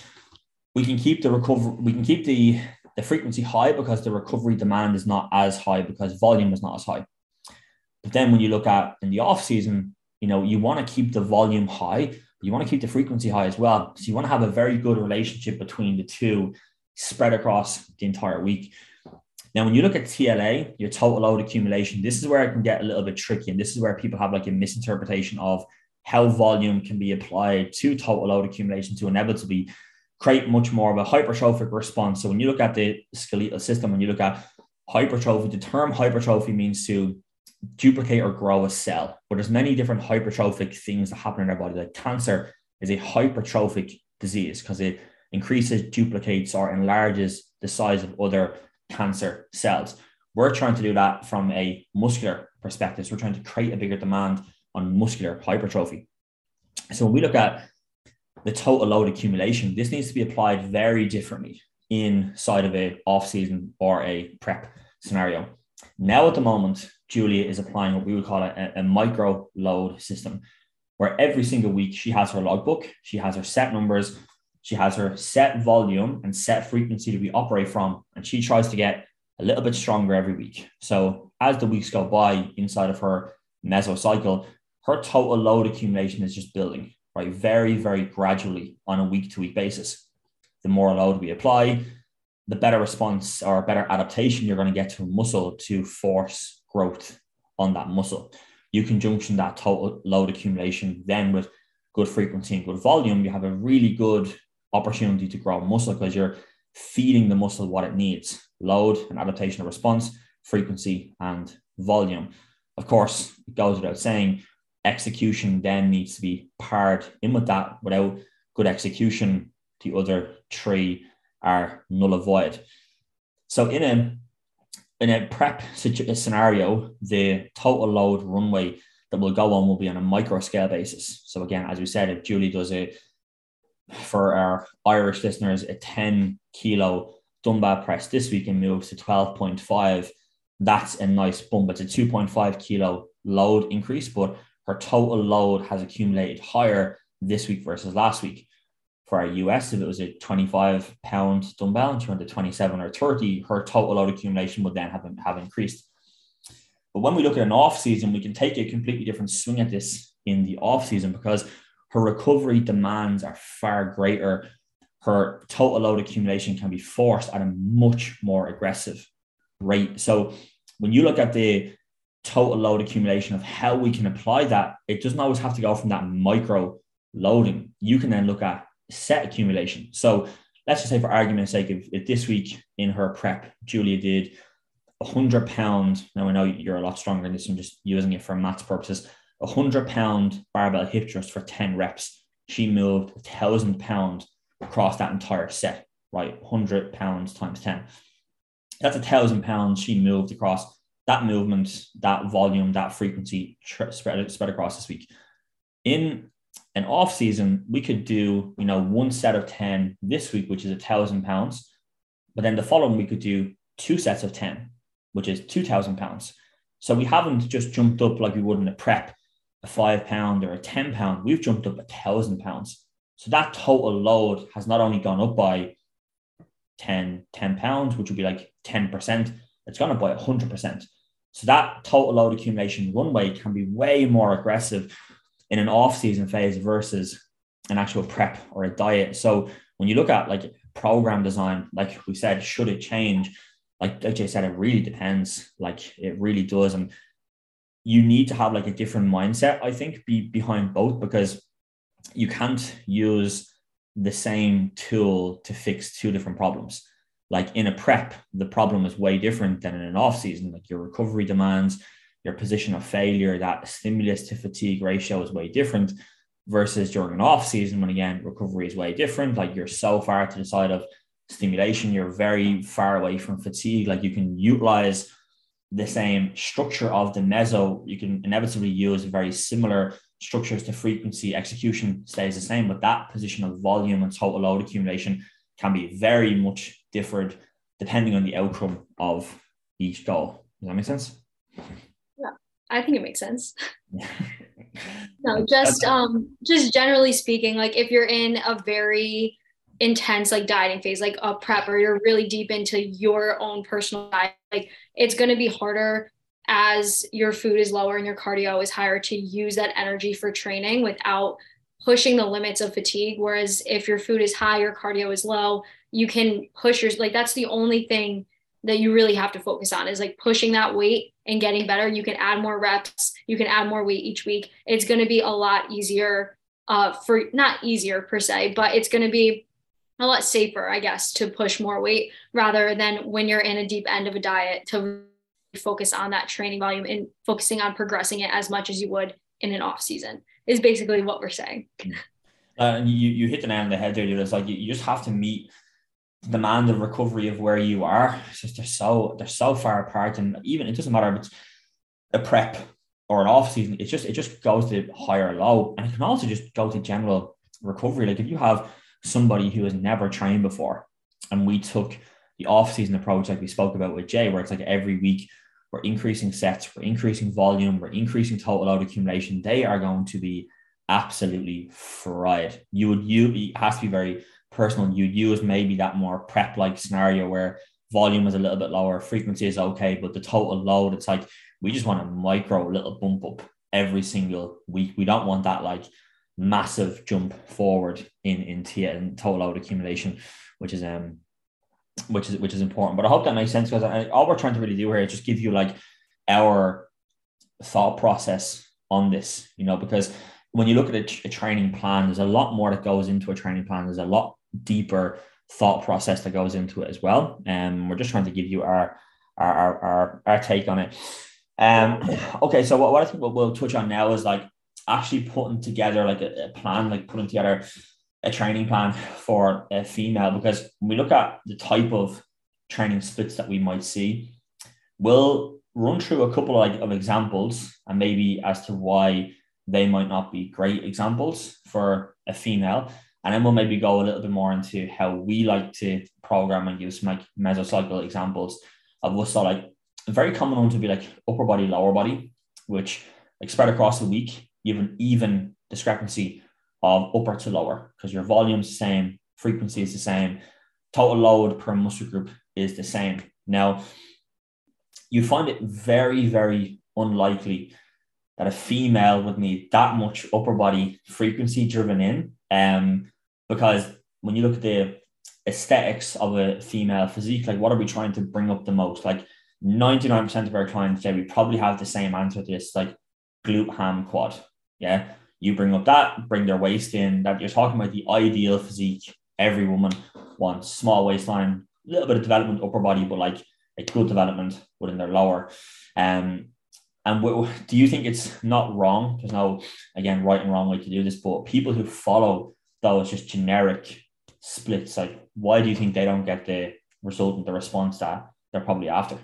we can keep the recovery, we can keep the the frequency high because the recovery demand is not as high because volume is not as high. But then when you look at in the off season, you know, you want to keep the volume high, but you want to keep the frequency high as well. So you want to have a very good relationship between the two spread across the entire week. Now, when you look at TLA, your total load accumulation, this is where it can get a little bit tricky. And this is where people have like a misinterpretation of how volume can be applied to total load accumulation to inevitably create much more of a hypertrophic response. So when you look at the skeletal system, when you look at hypertrophy, the term hypertrophy means to duplicate or grow a cell. But there's many different hypertrophic things that happen in our body. Like cancer is a hypertrophic disease because it increases, duplicates, or enlarges the size of other cancer cells. We're trying to do that from a muscular perspective. So we're trying to create a bigger demand on muscular hypertrophy. So when we look at the total load accumulation, this needs to be applied very differently inside of a off season or a prep scenario. Now at the moment, Julia is applying what we would call a, a micro load system, where every single week she has her logbook, she has her set numbers, she has her set volume and set frequency to be operate from, and she tries to get a little bit stronger every week. So as the weeks go by inside of her mesocycle, her total load accumulation is just building, right? Very, very gradually on a week to week basis. The more load we apply, the better response or better adaptation you're going to get to a muscle to force growth on that muscle. You conjunction that total load accumulation then with good frequency and good volume, you have a really good opportunity to grow muscle because you're feeding the muscle what it needs load and adaptation of response, frequency, and volume. Of course, it goes without saying, execution then needs to be paired in with that. Without good execution, the other three are null and void. So in a in a prep scenario, the total load runway that will go on will be on a micro scale basis. So again, as we said, if Julie does a for our Irish listeners, a 10 kilo dumbbell press this week and moves to 12.5, that's a nice bump. It's a 2.5 kilo load increase, but her total load has accumulated higher this week versus last week. For our US, if it was a 25 pound dumbbell and she went to 27 or 30, her total load accumulation would then have, have increased. But when we look at an off season, we can take a completely different swing at this in the off season because her recovery demands are far greater. Her total load accumulation can be forced at a much more aggressive rate. So when you look at the total load accumulation of how we can apply that, it doesn't always have to go from that micro loading. You can then look at set accumulation. So let's just say, for argument's sake, if, if this week in her prep, Julia did 100 pound, now I know you're a lot stronger in this, I'm just using it for maths purposes, a 100 pound barbell hip thrust for 10 reps. She moved a thousand pound across that entire set, right? 100 pounds times 10. That's a thousand pounds she moved across that movement, that volume, that frequency spread, spread across this week. In an off season, we could do, you know, one set of 10 this week, which is a thousand pounds. But then the following we could do two sets of 10, which is 2000 pounds. So we haven't just jumped up like we would in a prep, a five pound or a 10 pound. We've jumped up a thousand pounds. So that total load has not only gone up by 10, 10 pounds, which would be like 10%, it's gone up by 100%. So that total load accumulation runway can be way more aggressive in an off season phase versus an actual prep or a diet. So when you look at like program design, like we said, should it change? Like, like Jay said, it really depends. Like it really does. And you need to have like a different mindset, I think, be behind both because you can't use the same tool to fix two different problems. Like in a prep, the problem is way different than in an off season. Like your recovery demands, your position of failure, that stimulus to fatigue ratio is way different versus during an off season when again recovery is way different. Like you're so far to the side of stimulation, you're very far away from fatigue. Like you can utilize the same structure of the meso, you can inevitably use very similar structures to frequency. Execution stays the same, but that position of volume and total load accumulation can be very much different depending on the outcome of each goal. Does that make sense? Yeah, I think it makes sense. no, just um just generally speaking, like if you're in a very intense like dieting phase, like a prep or you're really deep into your own personal diet, like it's gonna be harder as your food is lower and your cardio is higher to use that energy for training without pushing the limits of fatigue. Whereas if your food is high, your cardio is low, you can push your like that's the only thing that you really have to focus on is like pushing that weight and getting better. You can add more reps, you can add more weight each week. It's going to be a lot easier uh, for not easier per se, but it's going to be a lot safer, I guess, to push more weight rather than when you're in a deep end of a diet to focus on that training volume and focusing on progressing it as much as you would in an off season is basically what we're saying. Uh, and you, you hit the nail on the head there. It's like you, you just have to meet the demand of recovery of where you are. It's just they're so they're so far apart, and even it doesn't matter if it's a prep or an off season. It just it just goes to higher low, and it can also just go to general recovery. Like if you have somebody who has never trained before, and we took the off season approach, like we spoke about with Jay, where it's like every week we're increasing sets, we're increasing volume, we're increasing total load accumulation. They are going to be absolutely fried. You would you it has to be very personal. You'd use maybe that more prep like scenario where volume is a little bit lower, frequency is okay, but the total load, it's like we just want a micro little bump up every single week. We don't want that like massive jump forward in in, T- in total load accumulation, which is um which is which is important. But I hope that makes sense because all we're trying to really do here is just give you like our thought process on this, you know, because when you look at a, a training plan, there's a lot more that goes into a training plan. There's a lot deeper thought process that goes into it as well. And um, we're just trying to give you our our our, our, our take on it. Um, okay, so what, what I think we'll touch on now is like actually putting together like a, a plan, like putting together a training plan for a female because when we look at the type of training splits that we might see, we'll run through a couple of, like, of examples and maybe as to why they might not be great examples for a female. And then we'll maybe go a little bit more into how we like to program and use like mesocycle examples of what's like very common one to be like upper body, lower body, which like spread across the week, you have an even discrepancy of upper to lower because your volume is the same, frequency is the same, total load per muscle group is the same. Now, you find it very, very unlikely that a female would need that much upper body frequency driven in. Um, because when you look at the aesthetics of a female physique, like what are we trying to bring up the most? Like 99% of our clients say we probably have the same answer to this, like glute ham quad. Yeah. You bring up that, bring their waist in, that you're talking about the ideal physique. Every woman wants small waistline, a little bit of development upper body, but like a good development within their lower. Um, and w- do you think it's not wrong? There's no, again, right and wrong way to do this, but people who follow those just generic splits, like why do you think they don't get the result and the response that they're probably after?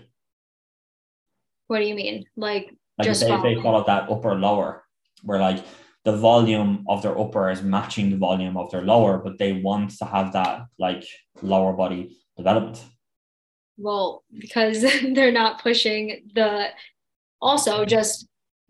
What do you mean? Like, like just if they, if they follow that upper lower, where like the volume of their upper is matching the volume of their lower, but they want to have that like lower body development. Well, because they're not pushing the also just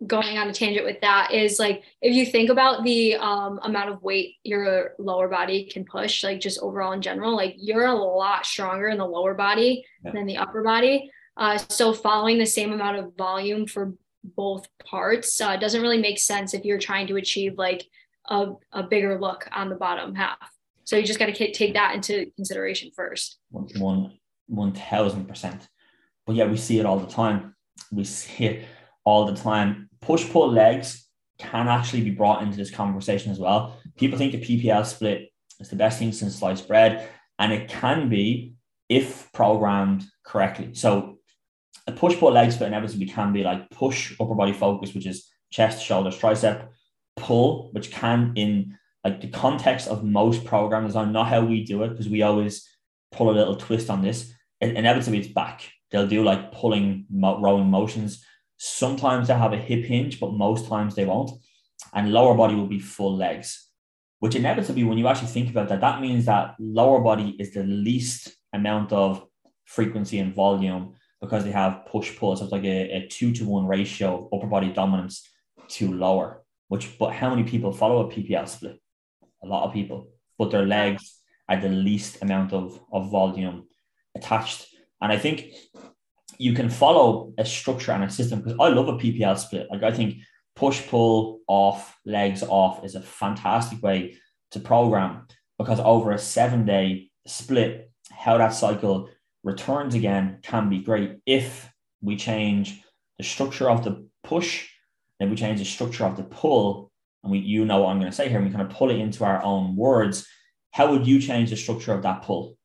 going on a tangent with that is like if you think about the um, amount of weight your lower body can push like just overall in general like you're a lot stronger in the lower body yeah. than the upper body uh, so following the same amount of volume for both parts doesn't really make sense if you're trying to achieve like a, a bigger look on the bottom half so you just got to take that into consideration first one one thousand percent but yeah we see it all the time we see it all the time. Push pull legs can actually be brought into this conversation as well. People think a PPL split is the best thing since sliced bread, and it can be if programmed correctly. So a push pull leg split inevitably can be like push upper body focus, which is chest, shoulders, tricep, pull, which can in like the context of most programs on not how we do it because we always pull a little twist on this. Inevitably, it's back. They'll do like pulling, rowing motions. Sometimes they'll have a hip hinge, but most times they won't. And lower body will be full legs, which inevitably, when you actually think about that, that means that lower body is the least amount of frequency and volume because they have push pull. So it's like a, a two to one ratio of upper body dominance to lower, which, but how many people follow a PPL split? A lot of people, but their legs are the least amount of, of volume attached and I think you can follow a structure and a system because I love a PPL split. Like I think push, pull, off, legs off is a fantastic way to program because over a seven day split, how that cycle returns again can be great if we change the structure of the push, then we change the structure of the pull, and we you know what I'm going to say here, and we kind of pull it into our own words. How would you change the structure of that pull?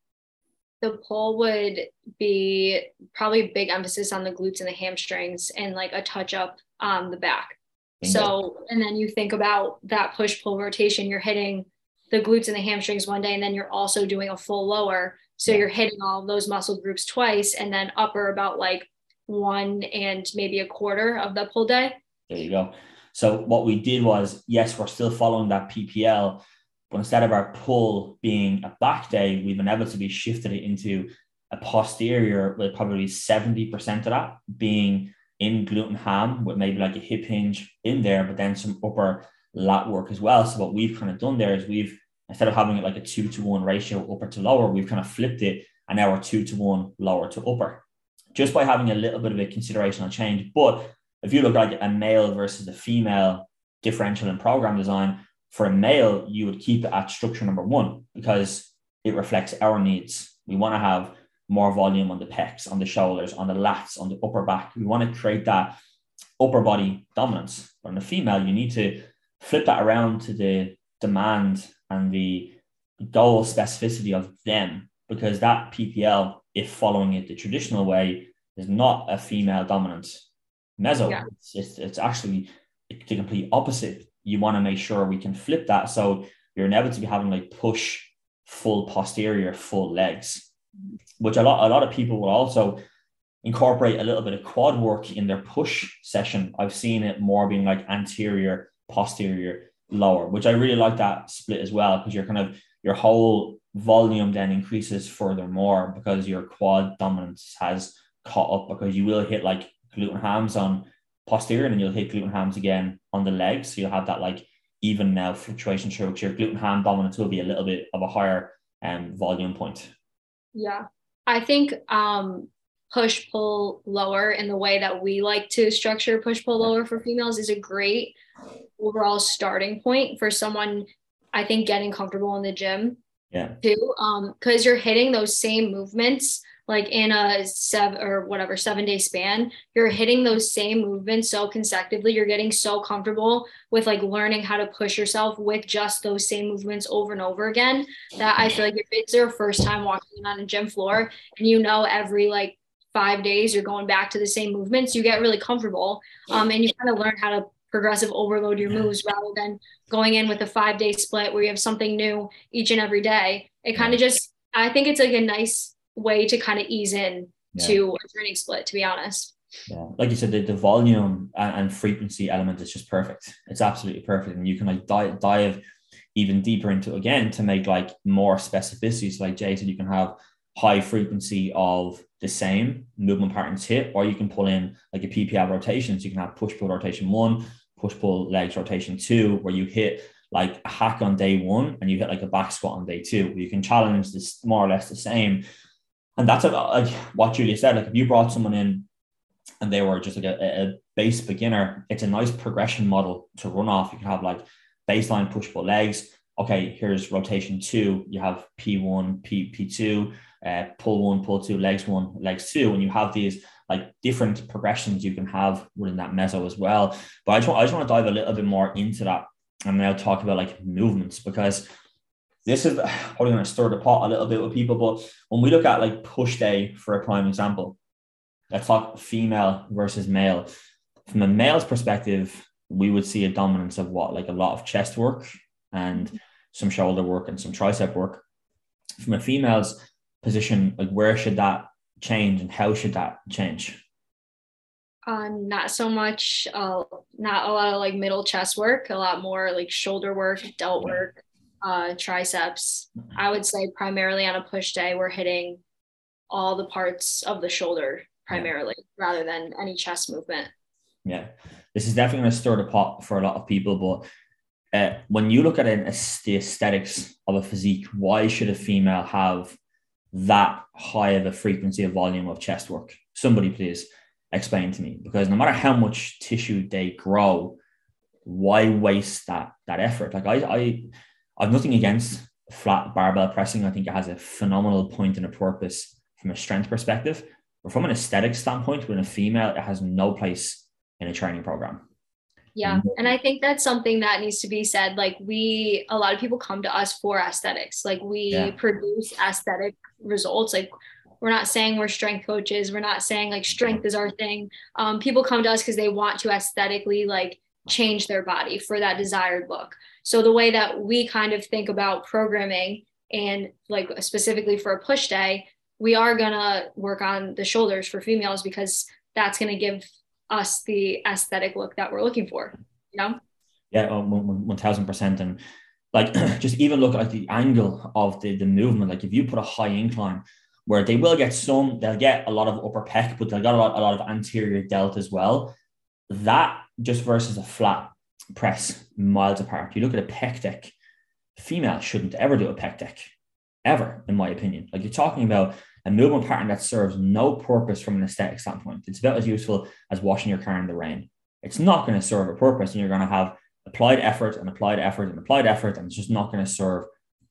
the pull would be probably big emphasis on the glutes and the hamstrings and like a touch up on the back. So, and then you think about that push pull rotation, you're hitting the glutes and the hamstrings one day, and then you're also doing a full lower. So you're hitting all those muscle groups twice and then upper about like one and maybe a quarter of the pull day. There you go. So what we did was, yes, we're still following that PPL, but instead of our pull being a back day, we've inevitably shifted it into a posterior with probably 70% of that being in glute and ham with maybe like a hip hinge in there, but then some upper lat work as well. So what we've kind of done there is we've instead of having it like a two to one ratio upper to lower, we've kind of flipped it and now we're two to one lower to upper. Just by having a little bit of a considerational change. But if you look like a male versus a female differential in program design, for a male, you would keep it at structure number one because it reflects our needs. We want to have more volume on the pecs, on the shoulders, on the lats, on the upper back. We want to create that upper body dominance. But in a female, you need to flip that around to the demand and the goal specificity of them because that PPL, if following it the traditional way, is not a female dominant meso. Yeah. It's, it's, it's actually the complete opposite. You want to make sure we can flip that. So you're inevitably having like push full posterior, full legs, which a lot, a lot of people will also incorporate a little bit of quad work in their push session. I've seen it more being like anterior, posterior, lower, which I really like that split as well because you're kind of your whole volume then increases furthermore because your quad dominance has caught up because you will hit like glute and hams on posterior and then you'll hit glute and hams again on the legs. So you'll have that like even now fluctuation through your glute and ham dominance will be a little bit of a higher um, volume point. Yeah. I think um, push pull lower in the way that we like to structure push pull lower for females is a great overall starting point for someone I think getting comfortable in the gym. Yeah. Too. Um, because you're hitting those same movements like in a seven or whatever seven day span you're hitting those same movements so consecutively you're getting so comfortable with like learning how to push yourself with just those same movements over and over again that i feel like if it's your first time walking on a gym floor and you know every like five days you're going back to the same movements you get really comfortable um, and you kind of learn how to progressive overload your moves rather than going in with a five day split where you have something new each and every day it kind of just i think it's like a nice way to kind of ease in yeah. to a training split, to be honest. Yeah, like you said, the, the volume and, and, frequency element is just perfect. It's absolutely perfect, and you can like dive, dive even deeper into again to make like more specificity. So, like Jay said, you can have high frequency of the same movement patterns hit, or you can pull in like a PPL rotation. So you can have push pull rotation one, push pull legs rotation two, where you hit like a hack on day one and you hit like a back squat on day two. You can challenge this more or less the same, and that's like what Julia said. Like if you brought someone in and they were just like a, a base beginner, it's a nice progression model to run off. You can have like baseline push pull legs. Okay, here's rotation two. You have P1, P, P2, uh, pull one, pull two, legs one, legs two. And you have these like different progressions you can have within that meso as well. But I just want, I just want to dive a little bit more into that and now talk about like movements because this is probably going to stir the pot a little bit with people. But when we look at like push day for a prime example, let's talk female versus male. From a male's perspective, we would see a dominance of what, like a lot of chest work and some shoulder work and some tricep work. From a female's position, like where should that change and how should that change? Uh, not so much, uh, not a lot of like middle chest work, a lot more like shoulder work, delt work, uh, triceps. I would say primarily on a push day, we're hitting all the parts of the shoulder primarily yeah. rather than any chest movement. Yeah, this is definitely going to stir the pot for a lot of people. But uh, when you look at it, the aesthetics of a physique, why should a female have that high of a frequency of volume of chest work? Somebody please explain to me because no matter how much tissue they grow, why waste that that effort? Like I, I I've nothing against flat barbell pressing. I think it has a phenomenal point and a purpose from a strength perspective. But from an aesthetic standpoint, when a female, it has no place in a training program. Yeah. And I think that's something that needs to be said. Like, we, a lot of people come to us for aesthetics. Like, we yeah. produce aesthetic results. Like, we're not saying we're strength coaches. We're not saying like strength is our thing. Um, people come to us because they want to aesthetically like change their body for that desired look. So the way that we kind of think about programming And like specifically for a push day, we are gonna work on the shoulders for females because that's gonna give us the aesthetic look that we're looking for. You know? Yeah, oh, one thousand percent. And like just even look at the angle of the, the movement. Like if you put a high incline where they will get some, they'll get a lot of upper pec, but they'll get a lot, a lot of anterior delt as well. That just versus a flat press miles apart. You look at a pec deck, female shouldn't ever do a pec deck, ever, in my opinion. Like you're talking about a movement pattern that serves no purpose from an aesthetic standpoint. It's about as useful as washing your car in the rain. It's not going to serve a purpose, and you're going to have applied effort and applied effort and applied effort, and it's just not going to serve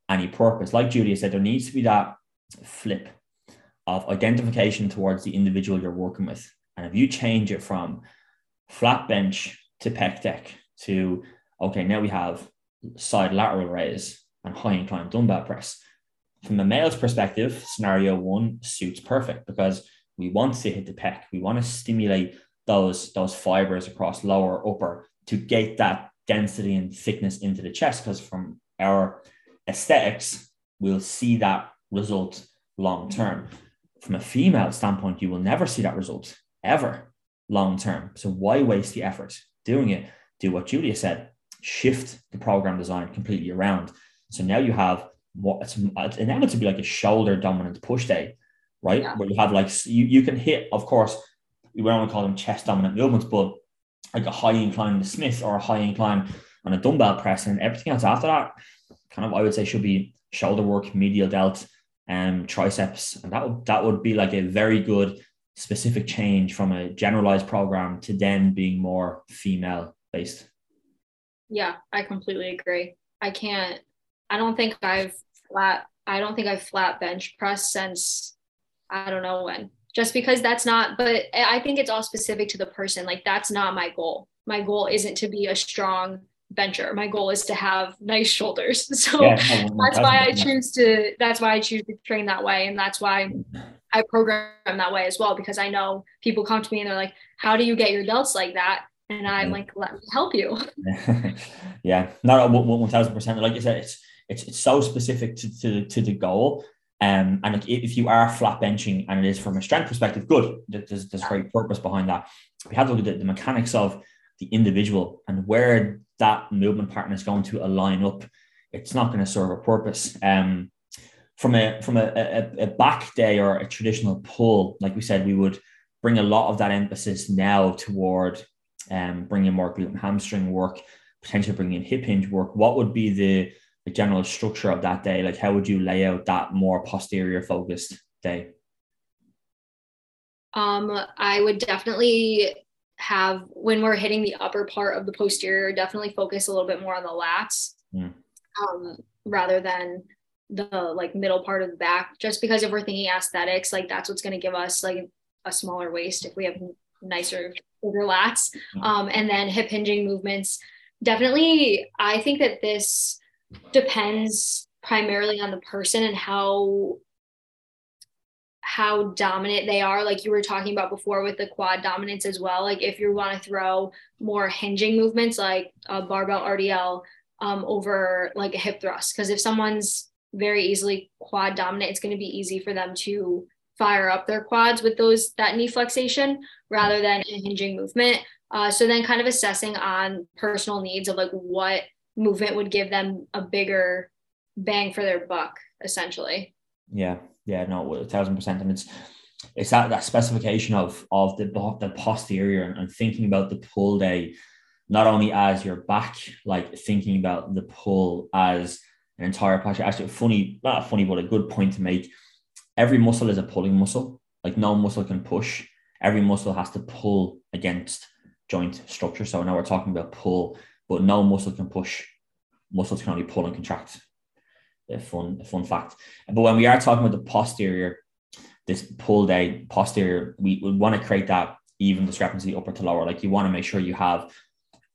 any purpose. Like Julia said, there needs to be that flip of identification towards the individual you're working with. And if you change it from flat bench to pec deck to, okay, now we have side lateral raise and high incline dumbbell press. From a male's perspective, scenario one suits perfect because we want to hit the pec. We want to stimulate those, those fibers across lower, upper to get that density and thickness into the chest because from our aesthetics, we'll see that result long term. From a female standpoint, you will never see that result ever long term. So why waste the effort doing it? Do what Julia said, shift the program design completely around. So now you have what it's, it's be like a shoulder dominant push day, right? Yeah. Where you have like you, you can hit, of course, we don't want to call them chest dominant movements, but like a high incline the Smith or a high incline on a dumbbell press, and everything else after that, kind of I would say should be shoulder work, medial delt, and um, triceps, and that would that would be like a very good specific change from a generalized program to then being more female based. Yeah, I completely agree. I can't. I don't think I've flat. I don't think I've flat bench press since I don't know when. Just because that's not but i think it's all specific to the person. Like that's not my goal. My goal isn't to be a strong bencher. My goal is to have nice shoulders. So yeah, that's why i choose to that's why i choose to train that way. And that's why i program that way as well because i know people come to me and they're like how do you get your delts like that? And i'm like let me help you. Yeah not 1000% like you said it's it's, it's so specific to, to, to the goal um, and if you are flat benching and it is from a strength perspective, good. There's, there's great purpose behind that. We have to look at the, mechanics of the individual and where that movement pattern is going to align up. It's not going to serve a purpose. Um, from a from a, a, a back day or a traditional pull, like we said, we would bring a lot of that emphasis now toward um, bringing more glute and hamstring work, potentially bringing in hip hinge work. What would be the the general structure of that day? Like, how would you lay out that more posterior focused day? Um, I would definitely have when we're hitting the upper part of the posterior, definitely focus a little bit more on the lats mm. um, rather than the like middle part of the back. Just because if we're thinking aesthetics, like that's what's going to give us like a smaller waist if we have nicer bigger lats. Mm. Um, and then hip hinging movements. Definitely, I think that this depends primarily on the person and how how dominant they are. Like you were talking about before with the quad dominance as well. Like if you want to throw more hinging movements like a barbell rdl um, over like a hip thrust. Because if someone's very easily quad dominant it's going to be easy for them to fire up their quads with those that knee flexation rather than a hinging movement. Uh, so then kind of assessing on personal needs of like what movement would give them a bigger bang for their buck, essentially. Yeah, yeah, no, a thousand percent, and it's it's that that specification of of the the posterior and, and thinking about the pull day, not only as your back, like thinking about the pull as an entire posture. Actually, funny, not funny, but a good point to make. Every muscle is a pulling muscle. Like no muscle can push. Every muscle has to pull against joint structure. So now we're talking about pull but no muscle can push. Muscles can only pull and contract. A fun, a fun fact. But when we are talking about the posterior, this pull day posterior, we want to create that even discrepancy upper to lower. Like you want to make sure you have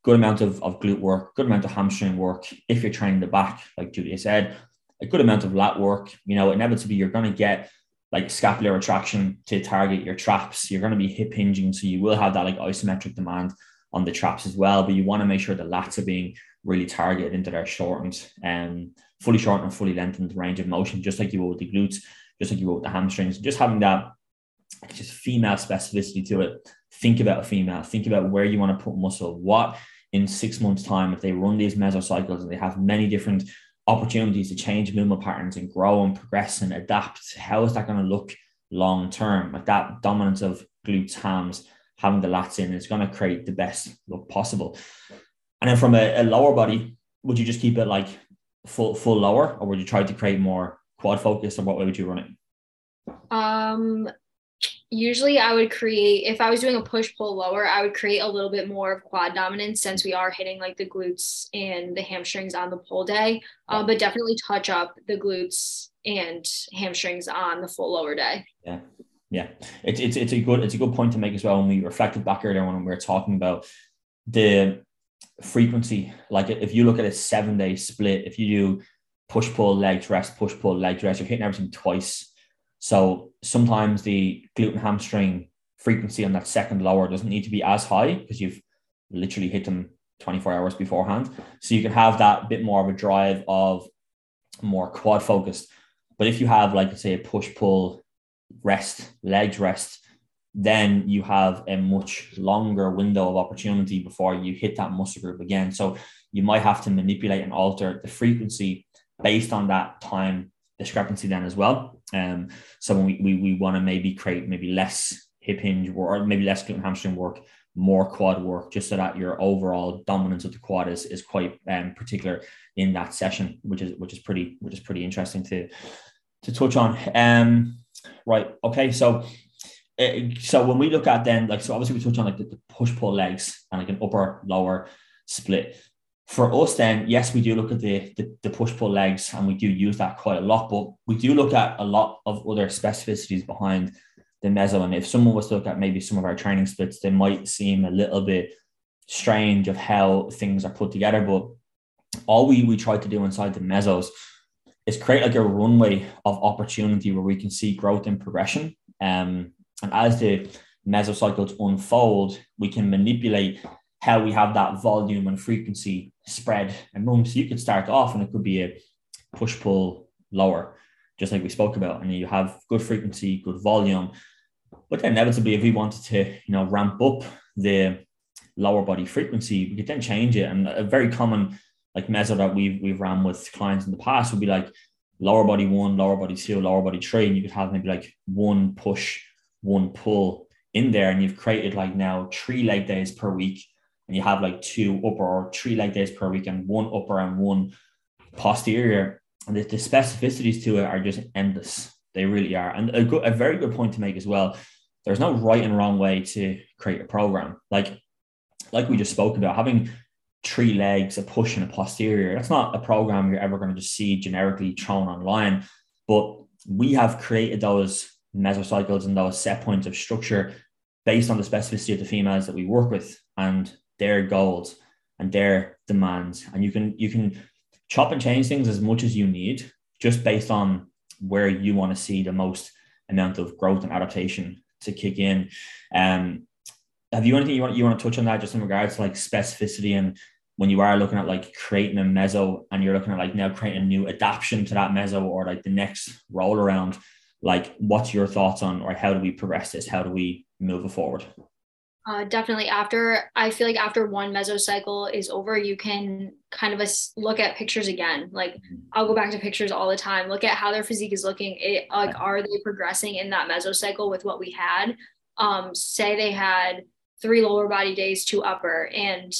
good amount of, of glute work, good amount of hamstring work. If you're training the back, like Julia said, a good amount of lat work. You know, inevitably you're going to get like scapular retraction to target your traps. You're going to be hip hinging, so you will have that like isometric demand on the traps as well. But you want to make sure the lats are being really targeted into their shortened and um, fully shortened and fully lengthened range of motion, just like you would with the glutes, just like you would with the hamstrings. Just having that just female specificity to it. Think about a female. Think about where you want to put muscle. What in six months' time, if they run these mesocycles and they have many different opportunities to change movement patterns and grow and progress and adapt, how is that going to look long term? Like that dominance of glutes, hams, having the lats in is going to create the best look possible. And then from a, a lower body, would you just keep it like full full lower, or would you try to create more quad focus, or what way would you run it? Um, usually I would create if I was doing a push pull lower, I would create a little bit more of quad dominance since we are hitting like the glutes and the hamstrings on the pull day. Uh, but definitely touch up the glutes and hamstrings on the full lower day. Yeah. Yeah. It's it's it's a good it's a good point to make as well when we reflected back earlier when we were talking about the frequency. Like if you look at a seven day split, if you do push pull legs rest, push pull legs rest, you're hitting everything twice so sometimes the glute and hamstring frequency on that second lower doesn't need to be as high because you've literally hit them 24 hours beforehand. So you can have that bit more of a drive of more quad focused. But if you have, like, say, a push pull rest, legs rest, then you have a much longer window of opportunity before you hit that muscle group again. So you might have to manipulate and alter the frequency based on that time discrepancy then as well. Um, so we, we, we want to maybe create maybe less hip hinge work or maybe less glute hamstring work, more quad work, just so that your overall dominance of the quad is, is quite um, particular in that session, which is which is pretty which is pretty interesting to to touch on. Um, right. Okay. So uh, so when we look at then like so obviously we touch on like the, the push pull legs and like an upper lower split for us, then yes, we do look at the, the, the push pull legs and we do use that quite a lot, but we do look at a lot of other specificities behind the meso. And if someone was to look at maybe some of our training splits, they might seem a little bit strange of how things are put together. But all we, we try to do inside the mesos is create like a runway of opportunity where we can see growth and progression. Um, and as the mesocycles unfold, we can manipulate how we have that volume and frequency spread among. So you could start off and it could be a push pull lower, just like we spoke about, and you have good frequency, good volume. But then inevitably, if we wanted to, you know, ramp up the lower body frequency, we could then change it. And a very common like measure that we've we've ran with clients in the past would be like lower body one, lower body two, lower body three, and you could have maybe like one push, one pull in there, and you've created like now three leg days per week and you have like two upper or three leg days per week and one upper and one posterior, and the, the specificities to it are just endless. They really are. And a, good, a very good point to make as well. There's no right and wrong way to create a program. Like, like we just spoke about, having three legs, a push and a posterior. That's not a program you're ever going to just see generically thrown online. But we have created those mesocycles and those set points of structure based on the specificity of the females that we work with. And their goals and their demands and you can you can chop and change things as much as you need just based on where you want to see the most amount of growth and adaptation to kick in um have you anything you want you want to touch on that just in regards to like specificity and when you are looking at like creating a meso and you're looking at like now creating a new adaptation to that meso or like the next roll around like what's your thoughts on or how do we progress this how do we move it forward uh, definitely after I feel like after one meso cycle is over, you can kind of look at pictures again. Like mm-hmm. I'll go back to pictures all the time. Look at how their physique is looking. It, like are they progressing in that meso cycle with what we had? Um, say they had three lower body days, two upper, and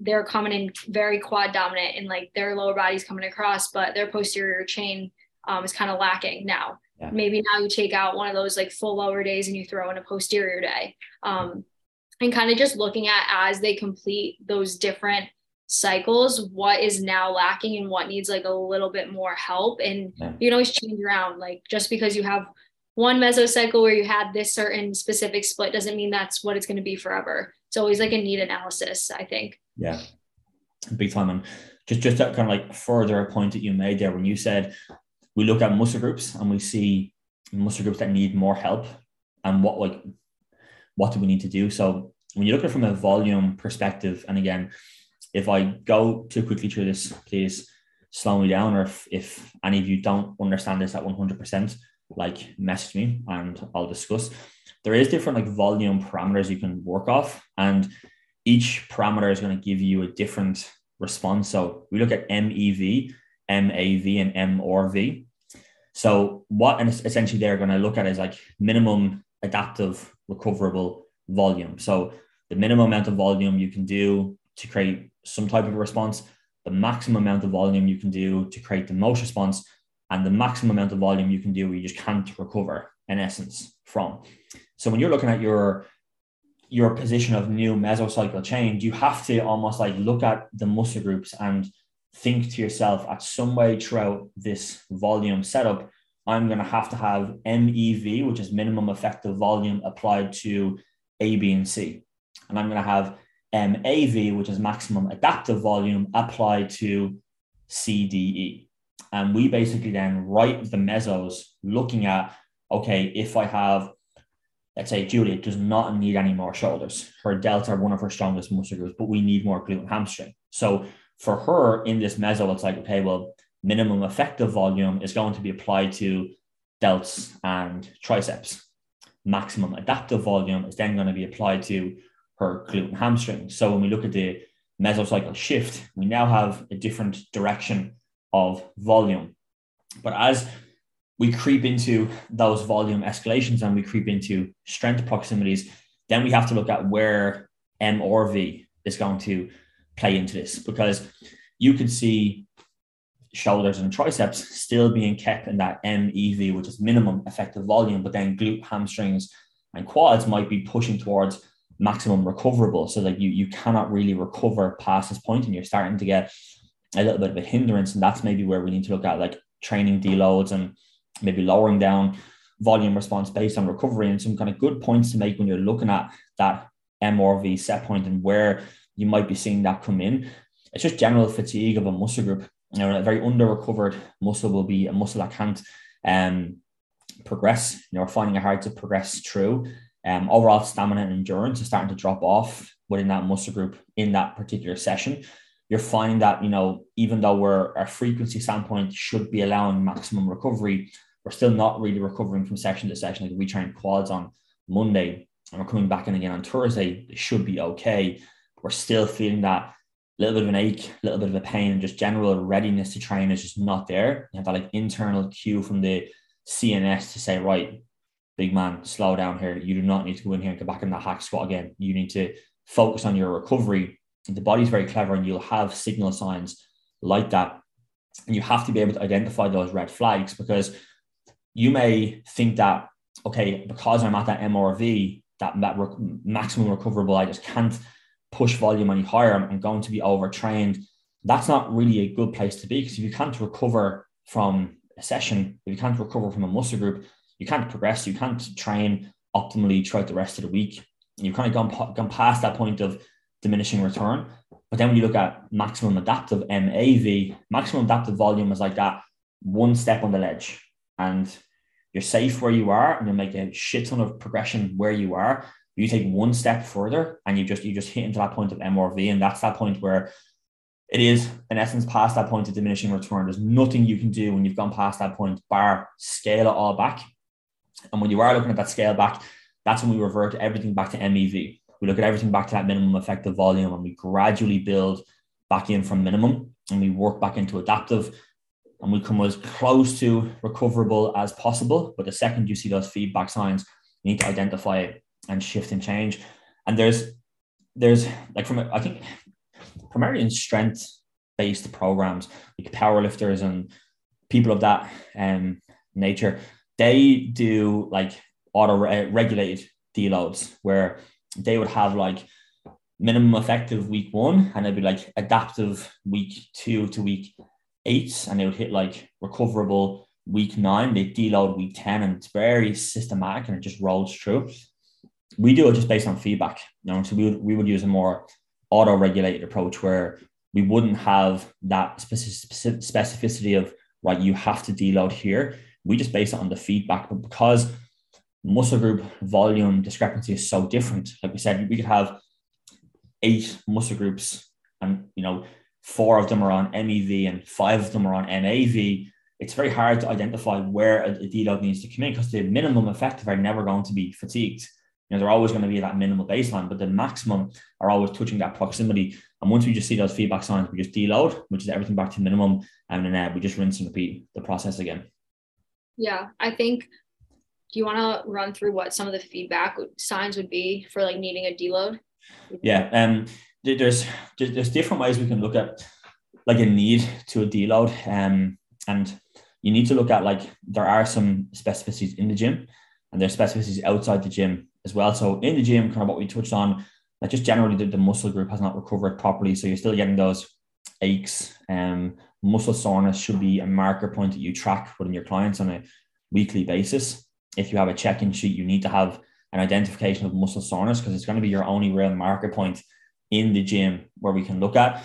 they're coming in very quad dominant, and like their lower body's coming across, but their posterior chain um, is kind of lacking now. Yeah. Maybe now you take out one of those like full lower days and you throw in a posterior day. Um, and kind of just looking at as they complete those different cycles what is now lacking and what needs like a little bit more help and yeah. you can always change around like just because you have one mesocycle where you had this certain specific split doesn't mean that's what it's going to be forever it's always like a need analysis i think yeah big time and just just that kind of like further a point that you made there when you said we look at muscle groups and we see muscle groups that need more help and what like what do we need to do? So when you look at it from a volume perspective, and again, if I go too quickly through this, please slow me down. Or if, if any of you don't understand this at 100%, like message me and I'll discuss. There is different like volume parameters you can work off, and each parameter is going to give you a different response. So we look at MEV, MAV, and MRV. So what and essentially they're going to look at is like minimum adaptive recoverable volume. So the minimum amount of volume you can do to create some type of response, the maximum amount of volume you can do to create the most response, and the maximum amount of volume you can do you just can't recover in essence from. So when you're looking at your your position of new mesocycle change, you have to almost like look at the muscle groups and think to yourself at some way throughout this volume setup, I'm going to have to have MEV, which is minimum effective volume applied to A, B, and C. And I'm going to have MAV, which is maximum adaptive volume applied to C, D, E. And we basically then write the mesos looking at, okay, if I have let's say Juliet does not need any more shoulders. Her delts are one of her strongest muscle groups, but we need more glute and hamstring. So for her in this meso, it's like, okay, well, minimum effective volume is going to be applied to delts and triceps. Maximum adaptive volume is then going to be applied to her glute and hamstring. So when we look at the mesocycle shift, we now have a different direction of volume. But as we creep into those volume escalations and we creep into strength proximities, then we have to look at where MRV is going to play into this because you could see shoulders and triceps still being kept in that MEV, which is minimum effective volume, but then glute, hamstrings, and quads might be pushing towards maximum recoverable. So that you you cannot really recover past this point and you're starting to get a little bit of a hindrance. And that's maybe where we need to look at like training deloads and maybe lowering down volume response based on recovery and some kind of good points to make when you're looking at that MRV set point and where you might be seeing that come in. It's just general fatigue of a muscle group. You know, a very under recovered muscle will be a muscle that can't um, progress. You know, finding it hard to progress through. Um, overall stamina and endurance is starting to drop off within that muscle group in that particular session. You're finding that, you know, even though we're our frequency standpoint should be allowing maximum recovery, we're still not really recovering from session to session. Like we train quads on Monday and we're coming back in again on Thursday, it should be okay. We're still feeling that little bit of an ache, a little bit of a pain, and just general readiness to train is just not there. You have that like internal cue from the CNS to say, right, big man, slow down here. You do not need to go in here and get back in that hack squat again. You need to focus on your recovery. The body's very clever and you'll have signal signs like that. And you have to be able to identify those red flags because you may think that, okay, because I'm at that MRV, that, that rec- maximum recoverable, I just can't push volume any higher. I'm going to be overtrained. That's not really a good place to be because if you can't recover from a session, if you can't recover from a muscle group, you can't progress, you can't train optimally throughout the rest of the week. You've kind of gone, gone past that point of diminishing return. But then when you look at maximum adaptive MAV, maximum adaptive volume is like that one step on the ledge. And you're safe where you are and you make a shit ton of progression where you are. You take one step further and you just you just hit into that point of MRV, and that's that point where it is in essence past that point of diminishing return. There's nothing you can do when you've gone past that point, bar scale it all back. And when you are looking at that scale back, that's when we revert everything back to MEV. Look at everything back to that minimum effective volume and we gradually build back in from minimum and we work back into adaptive and we come as close to recoverable as possible. But the second you see those feedback signs, you need to identify it and shift and change. And there's there's like from I think primarily in strength based programs like powerlifters and people of that um, nature, they do like auto regulated deloads where they would have like minimum effective week one and it'd be like adaptive week two to week eight and they would hit like recoverable week nine. They deload week 10 and it's very systematic and it just rolls through. We do it just based on feedback. You know, so we would, we would use a more auto-regulated approach where we wouldn't have that specific specificity of right, you have to deload here. We just base it on the feedback. But because muscle group volume discrepancy is so different, like we said, we could have eight muscle groups and you know, four of them are on MEV and five of them are on MAV, it's very hard to identify where a, a deload needs to come in because the minimum effective are never going to be fatigued. You know, they're always going to be that minimal baseline, but the maximum are always touching that proximity. And once we just see those feedback signs, we just deload, which is everything back to minimum, and then uh, we just rinse and repeat the process again. Yeah, I think. Do you want to run through what some of the feedback signs would be for like needing a deload? Yeah, um, there's there's different ways we can look at like a need to a deload, um, and you need to look at like there are some specificities in the gym, and there's specificities outside the gym as well. So in the gym, kind of what we touched on, like just generally the, the muscle group has not recovered properly, so you're still getting those aches. Um, muscle soreness should be a marker point that you track within your clients on a weekly basis. If you have a check-in sheet, you need to have an identification of muscle soreness because it's going to be your only real marker point in the gym where we can look at.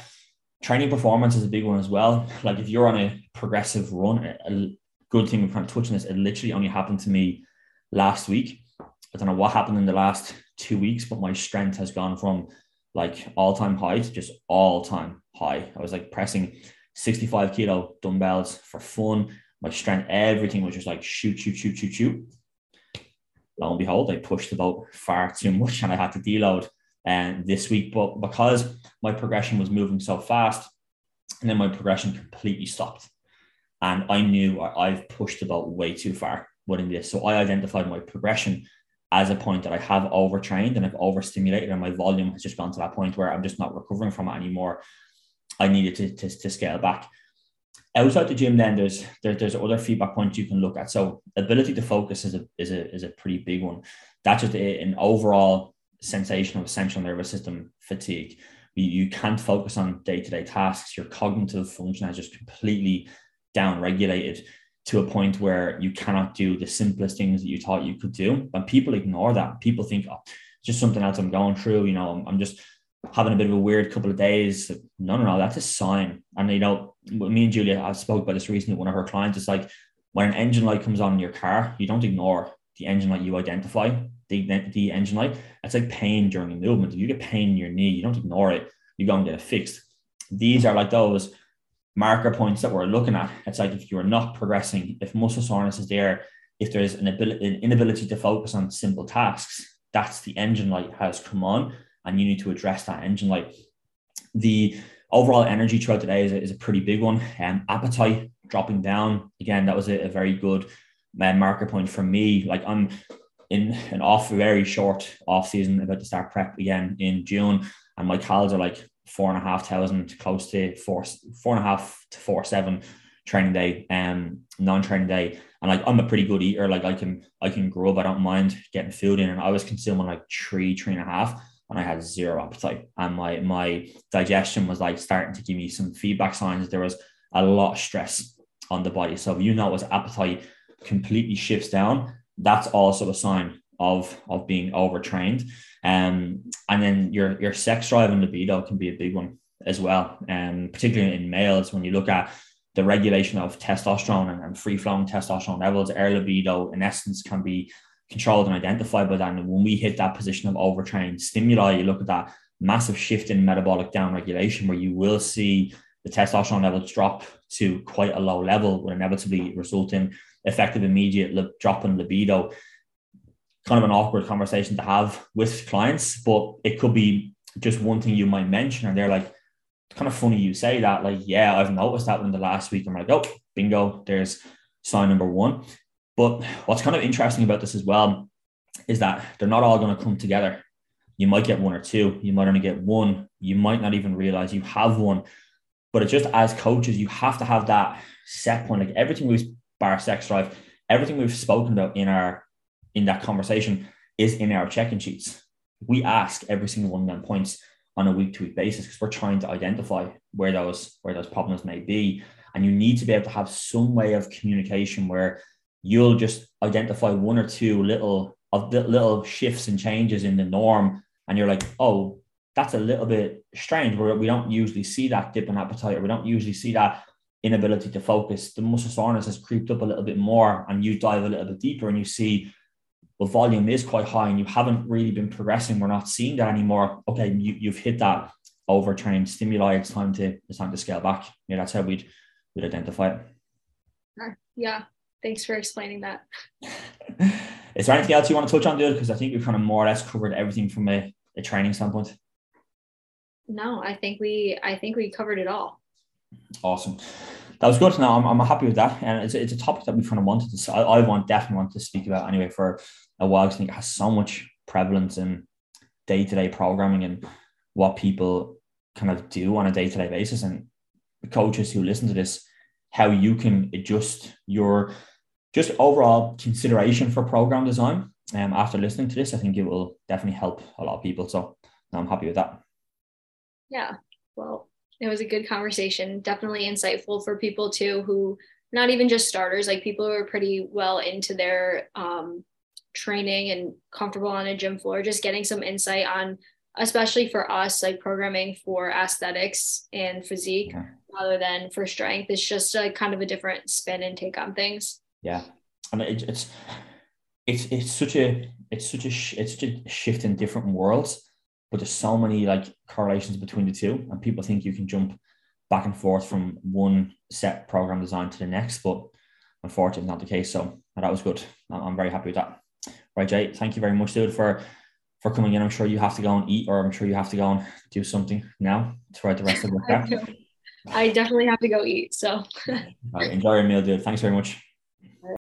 Training performance is a big one as well. Like if you're on a progressive run, a good thing we're kind of touching this, it literally only happened to me last week. I don't know what happened in the last two weeks, but my strength has gone from like all time high to just all time high. I was like pressing 65 kilo dumbbells for fun. My strength, everything was just like shoot, shoot, shoot, shoot, shoot. Lo and behold, I pushed the boat far too much and I had to deload and um, this week. But because my progression was moving so fast, and then my progression completely stopped. And I knew I've pushed the boat way too far within this. So I identified my progression as a point that I have overtrained and I've overstimulated, and my volume has just gone to that point where I'm just not recovering from it anymore. I needed to, to, to scale back. Outside the gym, then there's there, there's other feedback points you can look at. So ability to focus is a is a is a pretty big one. That's just a, an overall sensation of central nervous system fatigue. You, you can't focus on day to day tasks. Your cognitive function has just completely down regulated to a point where you cannot do the simplest things that you thought you could do. And people ignore that. People think, oh, it's just something else I'm going through. You know, I'm, I'm just having a bit of a weird couple of days. No, no, no, that's a sign. And, you know, me and Julia, I spoke about this recently. One of her clients is like, when an engine light comes on in your car, you don't ignore the engine light you identify, the, the engine light. It's like pain during movement. If you get pain in your knee, you don't ignore it. You go and get it fixed. These are like those marker points that we're looking at. It's like if you're not progressing, if muscle soreness is there, if there's an, ability, an inability to focus on simple tasks, that's the engine light has come on, and you need to address that engine like The overall energy throughout the day is a, is a pretty big one. And um, appetite dropping down again, that was a, a very good uh, marker point for me. Like I'm in an off very short off season, about to start prep again in June, and my calories are like four and a half thousand, close to four, four and a half to four seven training day, um, non-training day. And like I'm a pretty good eater. Like I can I can grow, but I don't mind getting food in. And I was consuming like three, three and a half, and I had zero appetite. And my my digestion was like starting to give me some feedback signs. There was a lot of stress on the body. So if you notice appetite completely shifts down, that's also a sign of of being overtrained. Um, and then your your sex drive and libido can be a big one as well. And um, particularly in males, when you look at the regulation of testosterone and, and free flowing testosterone levels, air libido in essence can be controlled and identified by that. And when we hit that position of overtrained stimuli, you look at that massive shift in metabolic downregulation where you will see the testosterone levels drop to quite a low level, will inevitably result in effective immediate drop in libido kind of an awkward conversation to have with clients, but it could be just one thing you might mention, and they're like, kind of funny you say that. Like, yeah, I've noticed that in the last week. I'm like, oh, bingo, there's sign number one. But what's kind of interesting about this as well is that they're not all going to come together. You might get one or two, you might only get one, you might not even realize you have one. But it's just as coaches, you have to have that set point. Like everything we've bar sex drive, everything we've spoken about in our in that conversation is in our check-in sheets. We ask every single one of them points on a week-to-week basis because we're trying to identify where those where those problems may be. And you need to be able to have some way of communication where you'll just identify one or two little of the little shifts and changes in the norm, and you're like, oh, that's a little bit strange. Where we don't usually see that dip in appetite, or we don't usually see that inability to focus. The muscle soreness has creeped up a little bit more, and you dive a little bit deeper, and you see well, volume is quite high and you haven't really been progressing. We're not seeing that anymore. Okay, you, you've hit that overtrained stimuli, it's time to it's time to scale back. Yeah, that's how we'd we'd identify it. Yeah, thanks for explaining that. Is there anything else you want to touch on, dude? Because I think we've kind of more or less covered everything from a, a training standpoint. No, I think we I think we covered it all. Awesome. That was good. Now I'm, I'm happy with that, and it's, it's a topic that we kind of wanted to. I, I want definitely want to speak about anyway for a while. I think it has so much prevalence in day to day programming and what people kind of do on a day to day basis, and coaches who listen to this, how you can adjust your just overall consideration for program design. Um, after listening to this, I think it will definitely help a lot of people. So I'm happy with that. Yeah. Well, it was a good conversation. Definitely insightful for people too who not even just starters, like people who are pretty well into their um, training and comfortable on a gym floor, just getting some insight on, especially for us, like programming for aesthetics and physique rather than for strength. It's just a kind of a different spin and take on things. Yeah, and it, it's it's it's such a it's such a it's such a shift in different worlds, but there's so many like correlations between the two, and people think you can jump back and forth from one set program design to the next, but unfortunately, it's not the case. So that was good. I'm very happy with that. Right, Jay. Thank you very much, dude, for for coming in. I'm sure you have to go and eat, or I'm sure you have to go and do something now throughout the rest of the day. I definitely have to go eat. So, right, enjoy your meal, dude. Thanks very much.